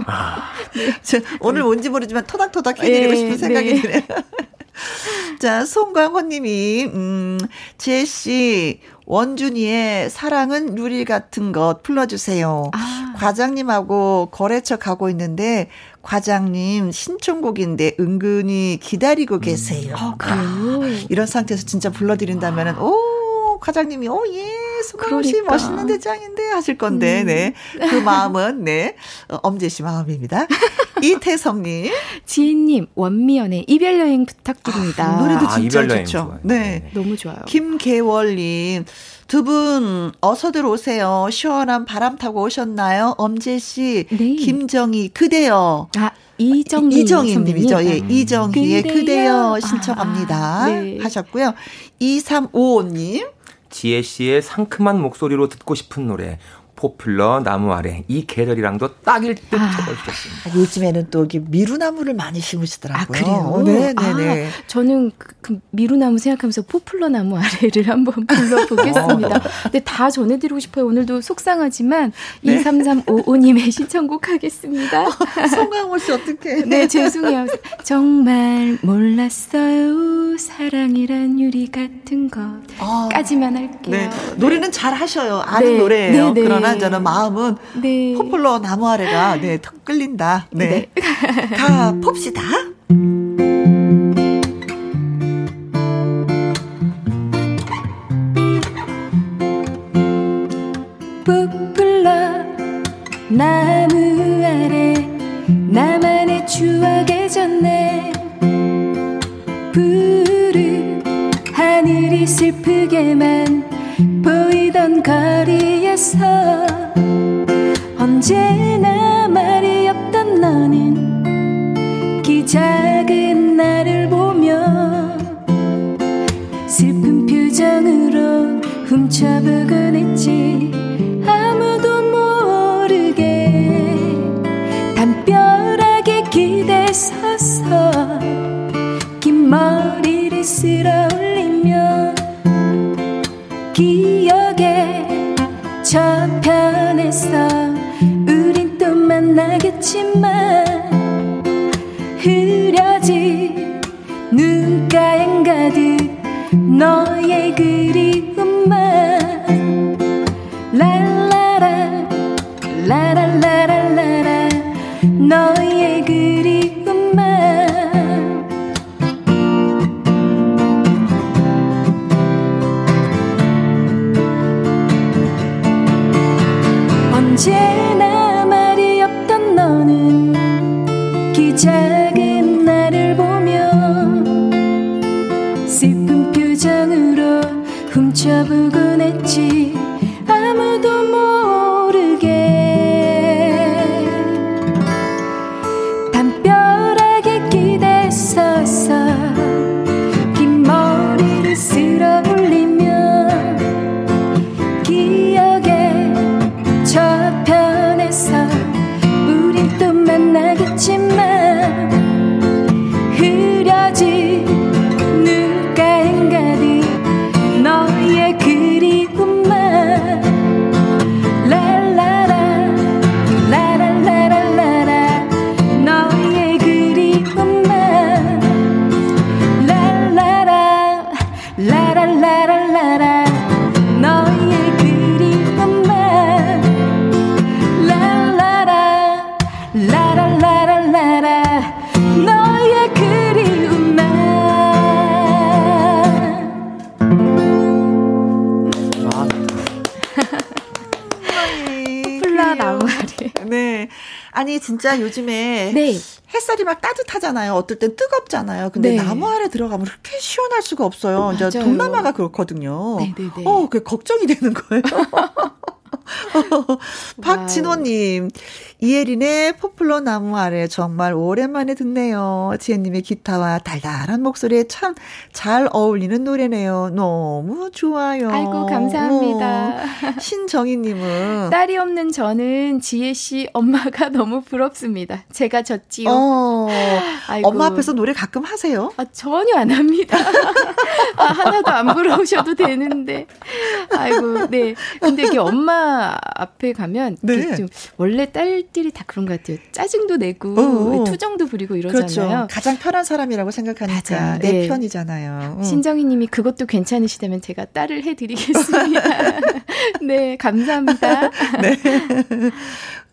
저 오늘 뭔지 모르지만 토닥토닥 해드리고 예, 싶은 생각이 네. 드네요. [LAUGHS] 자, 송광호 님이, 음, 지혜씨, 원준이의 사랑은 누리 같은 것 불러주세요. 아. 과장님하고 거래처 가고 있는데, 과장님 신청곡인데 은근히 기다리고 계세요. 아, 그래요? 이런 상태에서 진짜 불러드린다면은, 오, 과장님이, 오, 예, 수고씨 그러니까. 멋있는 대장인데 하실 건데, 음. 네. 그 마음은, 네. 어, 엄재 씨 마음입니다. [LAUGHS] 이태성님. 지혜님, 원미연의 이별 여행 부탁드립니다. 아, 노래도 아, 진짜 이별 여행 좋죠. 좋아요. 네. 너무 좋아요. 김계월님, 두 분 어서들 오세요. 시원한 바람 타고 오셨나요? 엄재 씨, 네. 김정희, 그대여. 아, 이정희 이정희님이죠. 예, 음. 이정희의 그대여. 그대여 신청합니다. 아, 네. 하셨고요. 2355님, 지혜 씨의 상큼한 목소리로 듣고 싶은 노래 포퓰러 나무 아래 이 계절이랑도 딱일 듯 아, 적어주셨습니다. 아, 요즘에는 또 미루나무를 많이 심으시더라고요. 아, 그래요? 네, 네, 네. 아, 저는 그, 그 미루나무 생각하면서 포퓰러 나무 아래를 [LAUGHS] 한번 불러보겠습니다. 근데 다 전해드리고 싶어요. 오늘도 속상하지만 네. 23355님의 신청곡 하겠습니다. [LAUGHS] 송강호 씨 어떡해. 네, 죄송해요. 정말 몰랐어요. 사랑이란 유리 같은 것까지만 할게요. 네. 노래는 잘 하셔요. 아는 네. 노래예요. 네, 네. 그러나 저는 마음은 네. 포플러 나무 아래가 네, 턱 끌린다. 네. 네. [LAUGHS] 가 봅시다. 부풀러 나무 아래 나만의 추억에 졌네 푸른 하늘이 슬프게만 보이던 거리 에서 언제나 말이 없던 너는 기 작은 나를 보며 슬픈 표정으로 훔쳐보곤 했지. 아무도 모르게 담벼락에 기대 서서 긴 머리를 쓸어 올리며 기억에 저편에서 우린 또 만나겠지만 흐려진 눈가엔 가득 너의 그리움 진짜 요즘에 네. 햇살이 막 따뜻하잖아요. 어떨 땐 뜨겁잖아요. 근데 네. 나무 아래 들어가면 그렇게 시원할 수가 없어요. 맞아요. 이제 동남아가 그렇거든요. 네네네. 어, 그 걱정이 되는 거예요. [LAUGHS] [LAUGHS] 박진호님, 이혜린의 포플러 나무 아래 정말 오랜만에 듣네요. 지혜님의 기타와 달달한 목소리에 참 잘 어울리는 노래네요. 너무 좋아요. 아이고, 감사합니다. 어. 신정희님은. [LAUGHS] 딸이 없는 저는 지혜씨 엄마가 [LAUGHS] 너무 부럽습니다. 제가 졌지요. 어, 엄마 앞에서 노래 가끔 하세요? 아, 전혀 안 합니다. [LAUGHS] 아, 하나도 안 부러우셔도 되는데. 아이고, 네. 근데 이게 엄마 앞에 가면 네. 좀 원래 딸 들이 다 그런 것 같아요. 짜증도 내고 어어. 투정도 부리고 이러잖아요. 그렇죠. 가장 편한 사람이라고 생각하니까 맞아요. 내 네. 편이잖아요. 응. 신정희님이 그것도 괜찮으시다면 제가 딸을 해드리겠습니다. [LAUGHS] 네, 감사합니다. [LAUGHS] 네.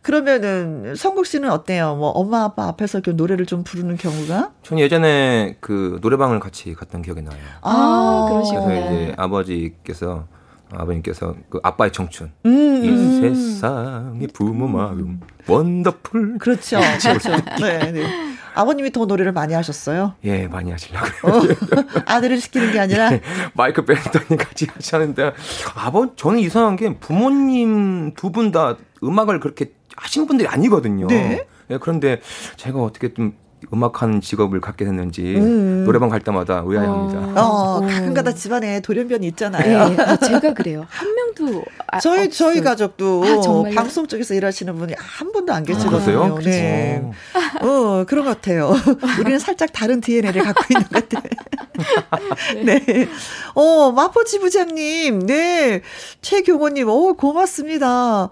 그러면은 성국 씨는 어때요? 뭐 엄마 아빠 앞에서 그 노래를 좀 부르는 경우가? 저는 예전에 그 노래방을 같이 갔던 기억이 나요. 아, 그러시구나. 그래서 이제 아버지께서 아버님께서 그 아빠의 청춘 음, 이 음. 세상의 부모 마음 원더풀 그렇죠 그렇죠 네, 네. 아버님이 더 노래를 많이 하셨어요? 예 많이 하시려고요 어, [LAUGHS] 아들을 시키는 게 아니라 네, 마이크 밴더니 같이 하시는데 아버 저는 이상한 게 부모님 두 분 다 음악을 그렇게 하시는 분들이 아니거든요. 네. 예, 그런데 제가 어떻게 좀 음악하는 직업을 갖게 됐는지 음. 노래방 갈 때마다 의아해합니다. 어, 어, 가끔가다 집안에 돌연변이 있잖아요. 네, 어, 제가 그래요. 한 명도 아, 저희 없어요. 저희 가족도 아, 방송 쪽에서 일하시는 분이 한 분도 안 계시거든요. 아, 네. 어 그런 것 같아요. 우리는 살짝 다른 DNA를 갖고 있는 것 같아요. [LAUGHS] 네. 어 마포 지부장님, 네 최경호님, 오 고맙습니다.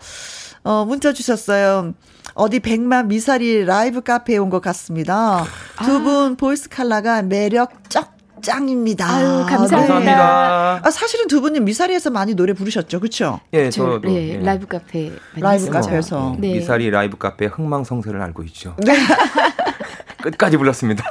어 문자 주셨어요. 어디 백만 미사리 라이브 카페에 온 것 같습니다. 두분 아. 보이스 칼라가 매력 쩍 짱입니다. 아유, 감사합니다. 네. 아, 사실은 두 분이 미사리에서 많이 노래 부르셨죠, 그렇죠? 예, 저도 네, 예. 라이브 카페 라이브 카페에서 네. 미사리 라이브 카페 흥망성쇠를 알고 있죠. 네. [LAUGHS] 끝까지 불렀습니다.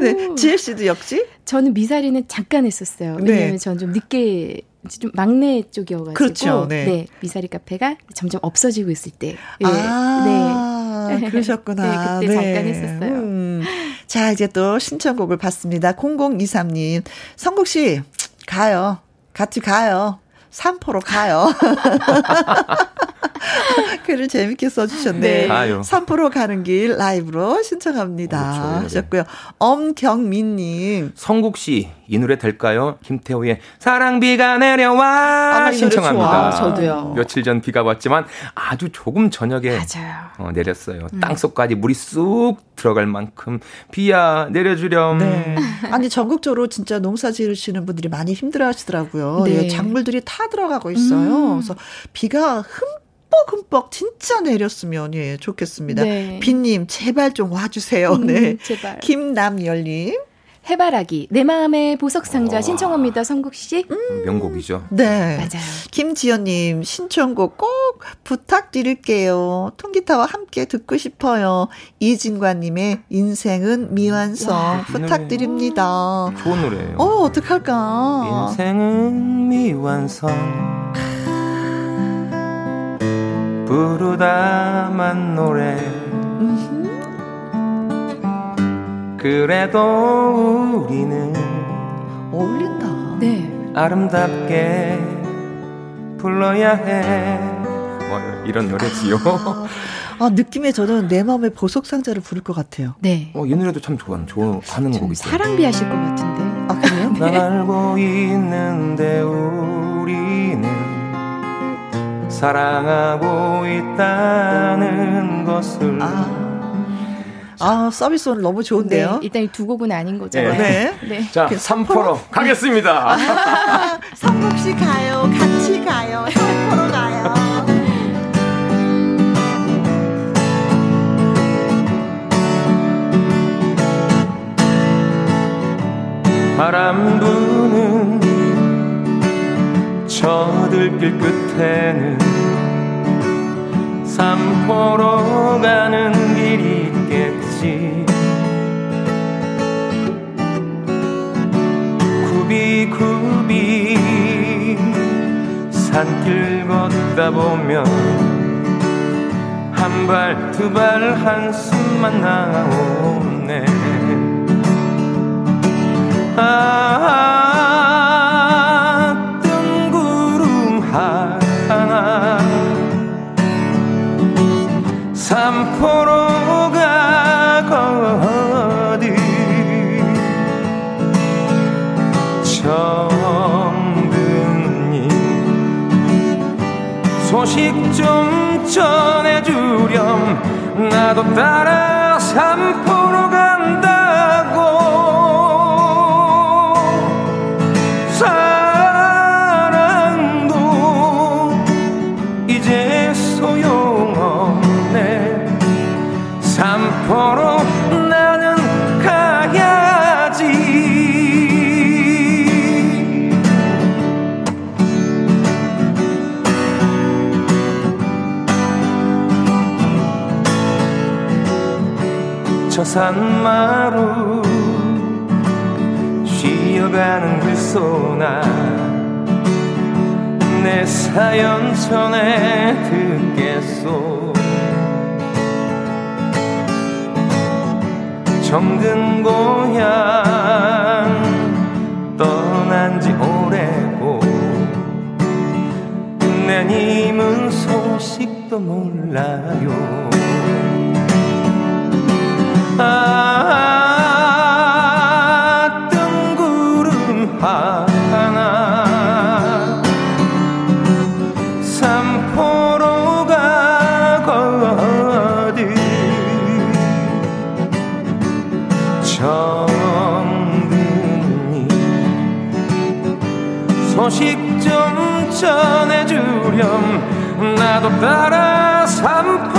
네, 지혜 씨도 역시? 저는 미사리는 잠깐 했었어요. 왜냐면 네. 저는 좀 늦게 좀 막내 쪽이어가지고 그렇죠. 네. 네. 미사리 카페가 점점 없어지고 있을 때. 네. 아, 네. [LAUGHS] 그러셨구나. 네, 그때 네. 잠깐 했었어요. 음. 자, 이제 또 신청곡을 받습니다. 0023님. 성국 씨, 가요. 같이 가요. 삼포로 가요. [LAUGHS] [LAUGHS] 글을 재밌게 써주셨네. 네. 삼포로 가는 길 라이브로 신청합니다. 그렇죠, 네. 하셨고요. 엄경민님. 성국 씨, 이 노래 될까요? 김태호의 사랑비가 내려와 아, 신청합니다. 저도요. 며칠 전 비가 왔지만 아주 조금 저녁에. 어, 내렸어요. 음. 땅속까지 물이 쑥 들어갈 만큼 비야 내려주렴. 네. 아니 전국적으로 진짜 농사 지으시는 분들이 많이 힘들어 하시더라고요. 네. 예, 작물들이 타 들어가고 있어요. 음. 그래서 비가 흠 흠뻑흠뻑 진짜 내렸으면 예 좋겠습니다. 네. 빈님 제발 좀 와주세요. 음, 네. 제발. 김남열님. 해바라기 내 마음의 보석 상자 신청합니다. 성국 씨. 음. 명곡이죠. 네. 맞아요. 김지연님 신청곡 꼭 부탁드릴게요. 통기타와 함께 듣고 싶어요. 이진관님의 인생은 미완성 와, 부탁드립니다. 좋은 노래예요. 어 어떡할까. 인생은 미완성. 부르다만 노래 그래도 우리는 어울린다. 네. 아름답게 불러야 해. 뭐 이런 노래지요. [LAUGHS] 아, 느낌에 저는 내 마음의 보석 상자를 부를 것 같아요. 네. 어, 이 노래도 참 좋아, 좋아하는 곡이죠. 사랑비 하실 것 같은데. 아, 그래요? 네. 난 알고 있는데 우리는 사랑하고 있다는 것을 아. 아, 서비스 오늘 너무 좋은데요? 네, 일단 이 두 곡은 아닌 거잖아요. 네. 네. 네. 자, 3포로 가겠습니다. 아, 씨 가요. 같이 가요. 3포로 가요. 바람 부는 저 들길 끝에는 삼포로 가는 길이 있겠지. 굽이굽이 산길 걷다 보면 한 발 두 발 한숨만 나오네. 아 소식 좀 전해주렴. 나도 따라 삼포 산마루 쉬어가는 그 소나 내 사연 전해 듣겠소. 정든 고향 떠난 지 오래고 내 님은 소식도 몰라요 아, 뜬 구름 하나. 산포로 가거든. 정든이 소식 좀 전해주렴. 나도 따라 산포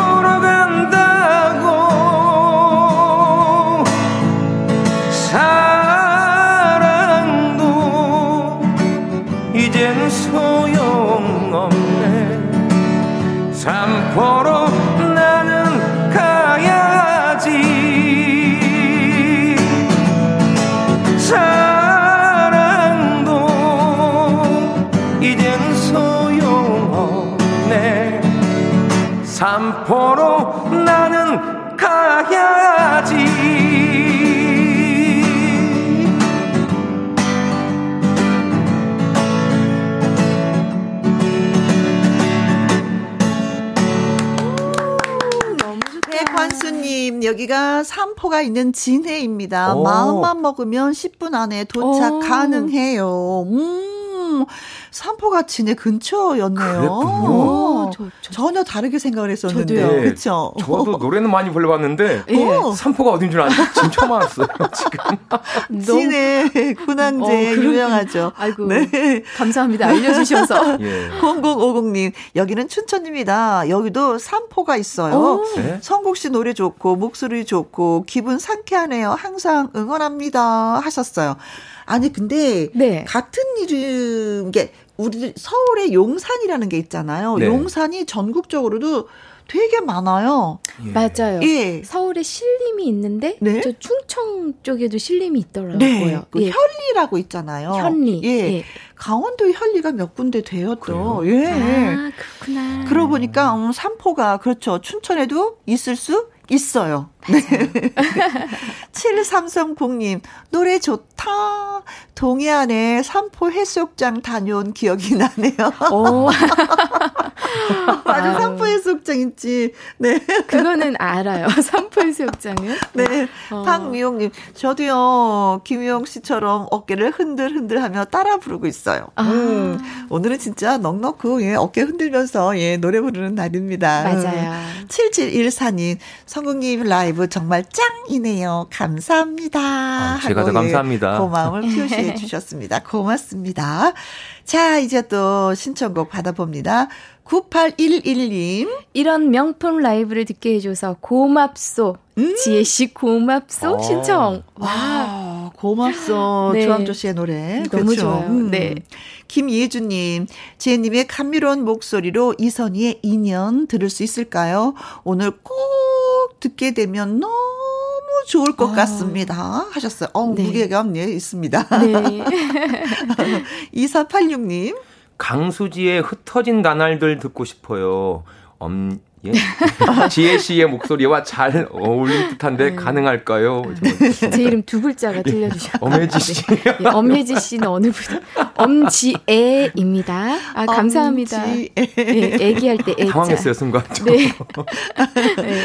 백환수님, 여기가 삼포가 있는 진해입니다. 오. 마음만 먹으면 10분 안에 도착 오. 가능해요. 음, 삼포가 진해 근처였네요. 그랬군요. 어, 저, 저, 전혀 다르게 생각을 했었는데. 저도요. 그렇죠. 저도 노래는 많이 불러봤는데 [LAUGHS] 예. 어. 산포가 어딘 줄 아는데 지금 처음 알았어요 [LAUGHS] 지금 진해 군항제 어. 유명하죠. 아이고. 네. 감사합니다. 알려주셔서. [LAUGHS] 예. 0050님, 여기는 춘천입니다. 여기도 삼포가 있어요. 오. 네? 성국 씨 노래 좋고, 목소리 좋고, 기분 상쾌하네요. 항상 응원합니다. 하셨어요. 아니, 근데, 네. 같은 이름, 게 우리 서울에 용산이라는 게 있잖아요. 네. 용산이 전국적으로도 되게 많아요. 예. 맞아요. 예. 서울에 신림이 있는데 네. 저 충청 쪽에도 신림이 있더라고요. 네. 그 예. 현리라고 있잖아요. 현리. 예. 예. 강원도 현리가 몇 군데 돼요, 또. 그래요? 예. 아, 그렇구나. 그러고 보니까 음, 삼포가 그렇죠. 춘천에도 있을 수 있어요. 네. 7330님, 노래 좋다. 동해안에 삼포 해수욕장 다녀온 기억이 나네요. 오, [LAUGHS] 맞아, 아유. 삼포 해수욕장 있지. 네. 그거는 알아요. [LAUGHS] 삼포 해수욕장은. 네. 어. 박미용님, 저도요, 김희영 씨처럼 어깨를 흔들흔들 하며 따라 부르고 있어요. 아. 음, 오늘은 진짜 넉넉고, 예, 어깨 흔들면서, 예, 노래 부르는 날입니다. 맞아요. 7714님, 성국님 라이브 정말 짱이네요. 감사합니다. 아, 제가 더 감사합니다. 고마움을 [LAUGHS] 표시해 주셨습니다. 고맙습니다. 자, 이제 또 신청곡 받아봅니다. 9811님. 이런 명품 라이브를 듣게 해줘서 고맙소. 지혜씨 고맙소. 어. 신청. 와. 와, 고맙소. 네. 조항조 씨의 노래. 너무 그렇죠. 좋아요. 네. 김예주님, 지혜님의 감미로운 목소리로 이선희의 인연 들을 수 있을까요? 오늘 꼭 듣게 되면 너무 좋을 것 아. 같습니다. 하셨어요. 어, 네. 무게감, 예, 있습니다. 네. 2486님, 강수지의 흩어진 나날들 듣고 싶어요. 엄, 예? [LAUGHS] 지혜 씨의 목소리와 잘 어울릴 듯한데 네. 가능할까요? 제 이름 두 글자가 들려주셨어요. 엄혜지 씨. 예, 엄혜지 씨는 어느 분? 엄지애입니다. 아, 감사합니다. 엄지. 예, 애기할 때 애자. 당황했어요, 순간. 네. [LAUGHS] 네.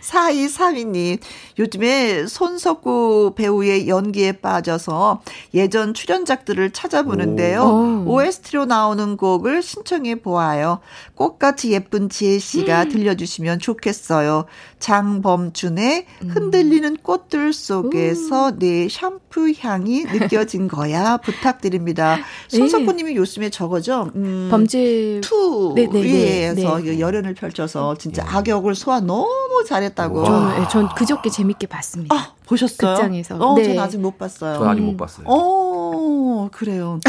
4232님, 요즘에 손석구 배우의 연기에 빠져서 예전 출연작들을 찾아보는데요. 오. OST로 나오는 곡을 신청해 보아요. 꽃같이 예쁜 지혜 씨가 음. 들려주시면 좋겠어요. 장범준의 흔들리는 꽃들 속에서 내 샴푸 향이 느껴진 거야. [LAUGHS] 부탁드립니다. 손석구 님이 요즘에 저거죠. 음, 범죄 two 네, 네, 네, 에서 네. 열연을 펼쳐서 진짜 악역을 소화 너무 잘했다고. 저는 예, 전 그저께 재밌게 봤습니다. 아, 보셨어요? 극장에서. 어, 네. 전 아직 못 봤어요. 저 아직 음. 못 봤어요. 어, 그래요.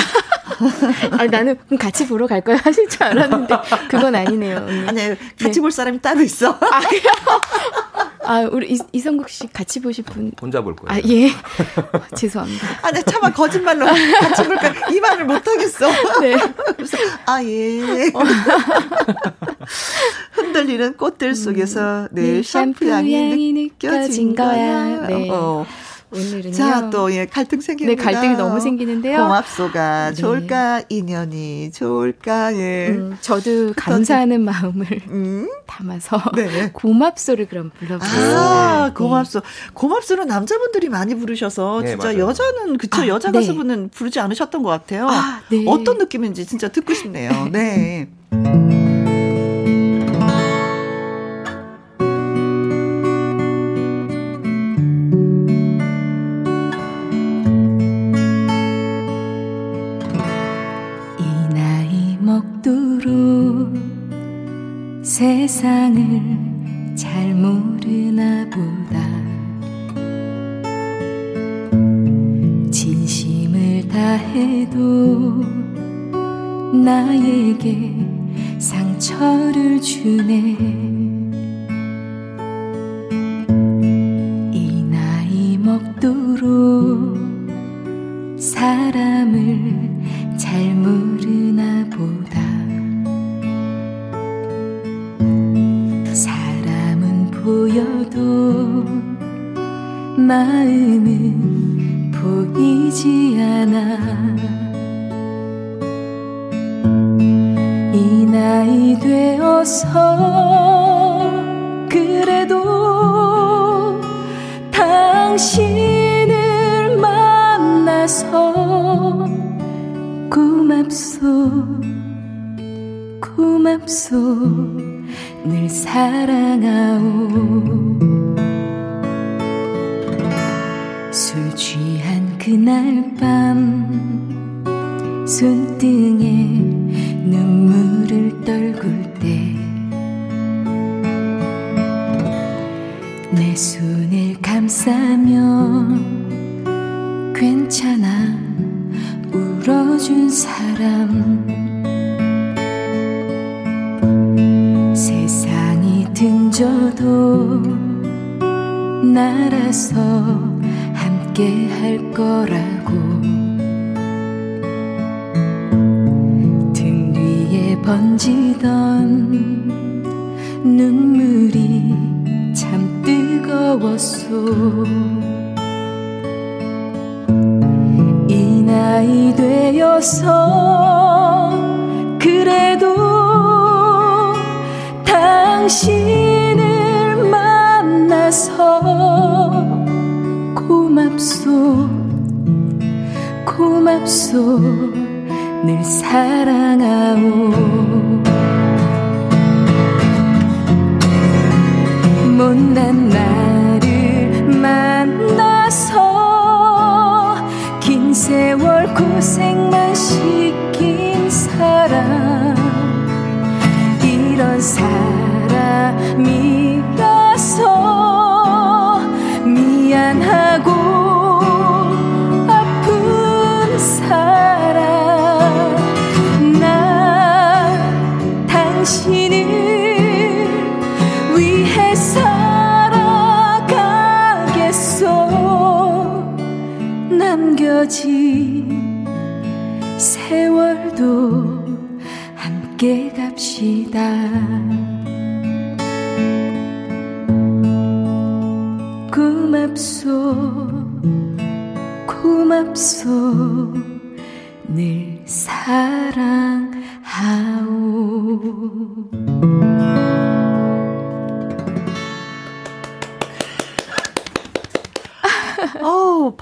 [LAUGHS] 아니, 나는 그럼 같이 보러 갈 거야 하실 줄 알았는데 그건 아니네요. 음. [LAUGHS] 아니, 같이 볼 사람이 따로 있어. [LAUGHS] 아, 우리 이, 이성국 씨 같이 보실 분. 혼자 볼 거예요. 아, 예. 죄송합니다. 아, 내 차마 거짓말로 같이 볼까 이 말을 못 하겠어. 네. 아 예. 흔들리는 꽃들 속에서 내 네, 샴푸 향이 느껴진 거야. 네. 어. 오늘은요. 자, 또, 예, 갈등 생기는 네, 갈등이 너무 생기는데요. 고맙소가 네. 좋을까? 인연이 좋을까? 예. 음, 저도 감사하는 마음을 음? 담아서 네. [LAUGHS] 고맙소를 그럼 불러보겠습니다. 아, 네. 고맙소. 네. 고맙소는 남자분들이 많이 부르셔서 네, 진짜 맞아요. 여자는, 그쵸. 아, 여자 네. 가수분은 부르지 않으셨던 것 같아요. 아, 어떤 느낌인지 진짜 듣고 싶네요. 네. [LAUGHS] 세상을 잘 모르나 보다. 진심을 다해도 나에게 상처를 주네 마음은 보이지 않아. 이 나이 되어서 그래도 당신을 만나서 고맙소 고맙소. 늘 사랑 등져도 날아서 함께 할 거라고. 등 위에 번지던 눈물이 참 뜨거웠소. 이 나이 되어서 그래도 당신을 만나서 고맙소 고맙소 늘 사랑하오. 못난 나를 만나서 긴 세월 고생만 시킨 사람. 이런 사람 사람이 갑시다. 고맙소 고맙소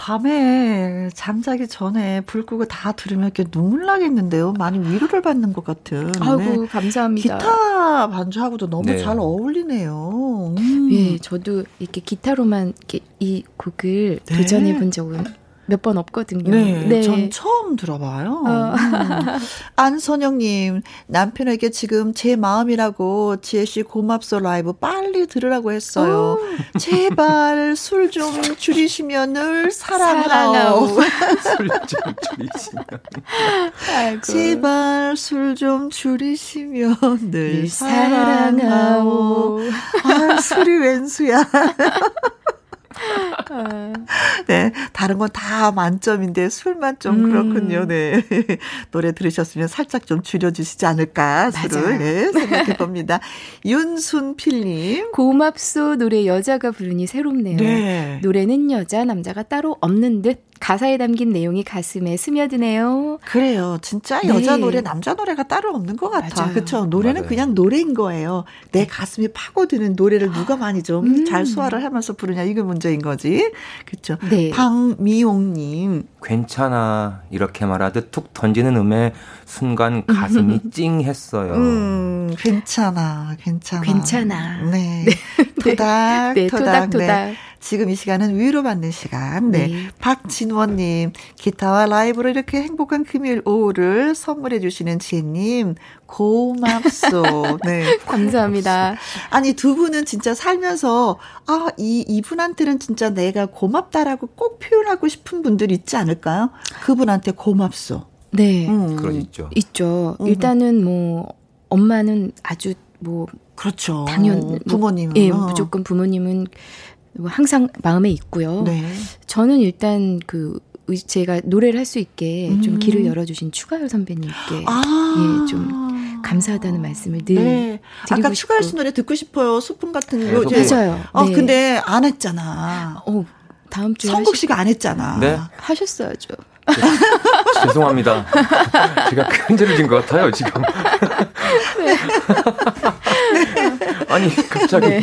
밤에 잠자기 전에 불 끄고 다 들으면 이렇게 눈물 나겠는데요. 많이 위로를 받는 것 같은. 아이고, 네. 감사합니다. 기타 반주하고도 너무 네. 잘 어울리네요. 음. 예, 저도 이렇게 기타로만 이렇게 이 곡을 네. 도전해 본 적은 몇 번 없거든요. 네, 네. 전 처음 들어봐요. 어. 음. 안선영님, 남편에게 지금 제 마음이라고 지혜씨 고맙소 라이브 빨리 들으라고 했어요. 오. 제발 술 좀 줄이시면 늘 사랑하오. [LAUGHS] 술 좀 줄이시면. 제발 술 좀 줄이시면 늘 사랑하오. 아, 술이 웬수야. 네, 다른 건 다 만점인데 술만 좀 음. 그렇군요. 네. [LAUGHS] 노래 들으셨으면 살짝 좀 줄여주시지 않을까, 술을. 네, 생각해 봅니다. [LAUGHS] 윤순필님. 고맙소 노래 여자가 부르니 새롭네요. 네. 노래는 여자, 남자가 따로 없는 듯. 가사에 담긴 내용이 가슴에 스며드네요. 그래요. 진짜 여자 네. 노래, 남자 노래가 따로 없는 것 같아. 그렇죠. 노래는 맞아요. 그냥 노래인 거예요. 내 가슴에 파고드는 노래를 [GASPS] 누가 많이 좀잘 음. 소화를 하면서 부르냐 이게 문제 인 거지. 그렇죠. 네. 방미용님. 괜찮아 이렇게 말하듯 툭 던지는 음에 순간 가슴이 [LAUGHS] 찡했어요. 음, 괜찮아, 괜찮아. 괜찮아. 네. 네. [LAUGHS] 토닥, 네, 토닥, 토닥. 네. 지금 이 시간은 위로받는 시간. 네. 네. 박진원님, 기타와 라이브로 이렇게 행복한 금요일 오후를 선물해 주시는 지혜님, 고맙소. [LAUGHS] 네. 감사합니다. 아니, 두 분은 진짜 살면서, 아, 이, 이분한테는 진짜 내가 고맙다라고 꼭 표현하고 싶은 분들 있지 않을까 요? 그분한테 고맙소. 네. 음. 그런 있죠. 있죠. 음. 일단은 뭐, 엄마는 아주 뭐, 그렇죠. 당연 뭐 부모님은 예, 무조건 부모님은 뭐 항상 마음에 있고요. 네. 저는 일단 그 제가 노래를 할 수 있게 음. 좀 길을 열어주신 추가열 선배님께 아. 예, 좀 감사하다는 말씀을 늘 네. 아까 추가열 씨 노래 듣고 싶어요. 소품 같은 거. 네, 맞아요. 어, 네. 근데 안 했잖아. 어, 다음 주에 성국 씨가 안 했잖아. 네. 하셨어야죠. 죄송합니다. 제가 큰 죄를 진 것 같아요, 지금. 네. 아니, 갑자기. 네.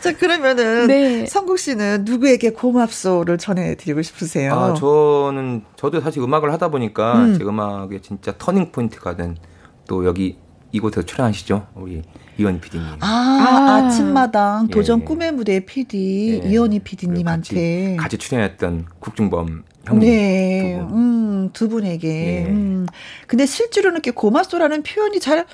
자, 그러면은 네. 성국 씨는 누구에게 고맙소를 전해 드리고 싶으세요? 아, 저는 저도 사실 음악을 하다 보니까 음. 제 음악의 진짜 터닝 포인트가 된 또 여기 이곳에서 출연하시죠, 우리 이원희 PD님. 아, 아. 침마당 예, 도전 예. 꿈의 무대 PD 예. 이원희 PD님한테 같이, 같이, 출연했던 국중범 형님 네, 두 분. 음, 두 분에게. 예. 음. 근데 실제로는 이렇게 고맙소라는 표현이 잘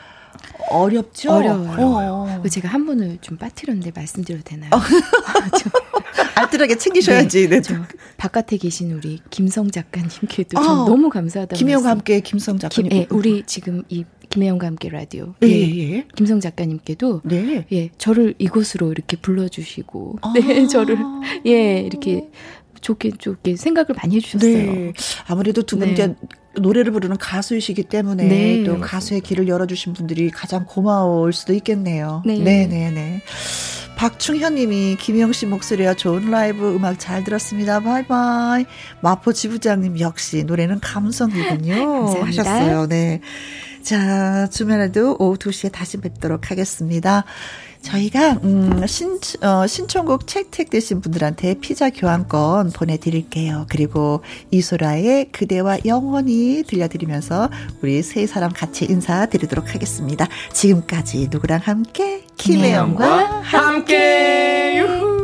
어렵죠. 어려워요. 어. 제가 한 분을 좀 빠뜨렸는데 말씀드려도 되나요? 어. [LAUGHS] 알뜰하게 챙기셔야지. 네. 네. 바깥에 계신 우리 김성 작가님께도 어. 너무 감사하다. 김혜영과 함께 김성 작가님. 김, 예, 우리 지금 이 김혜영과 함께 라디오. 네, 예, 예. 김성 작가님께도 네. 예, 저를 이곳으로 이렇게 불러 주시고, 아. 네, [LAUGHS] 저를 예 이렇게 좋게 좋게 생각을 많이 해 주셨어요. 네. 아무래도 두분 네. 노래를 부르는 가수이시기 때문에 네. 또 가수의 길을 열어 주신 분들이 가장 고마울 수도 있겠네요. 네, 네, 네. 네. 박충현 님이 김영 씨 목소리와 좋은 라이브 음악 잘 들었습니다. 바이바이. 마포 지부장님 역시 노래는 감성이군요. 하셨어요. 네. 자, 주말에도 오후 2시에 다시 뵙도록 하겠습니다. 저희가 음, 신, 어, 신청곡 채택되신 분들한테 피자 교환권 보내드릴게요. 그리고 이소라의 그대와 영원히 들려드리면서 우리 세 사람 같이 인사드리도록 하겠습니다. 지금까지 누구랑 함께 김혜영과 함께.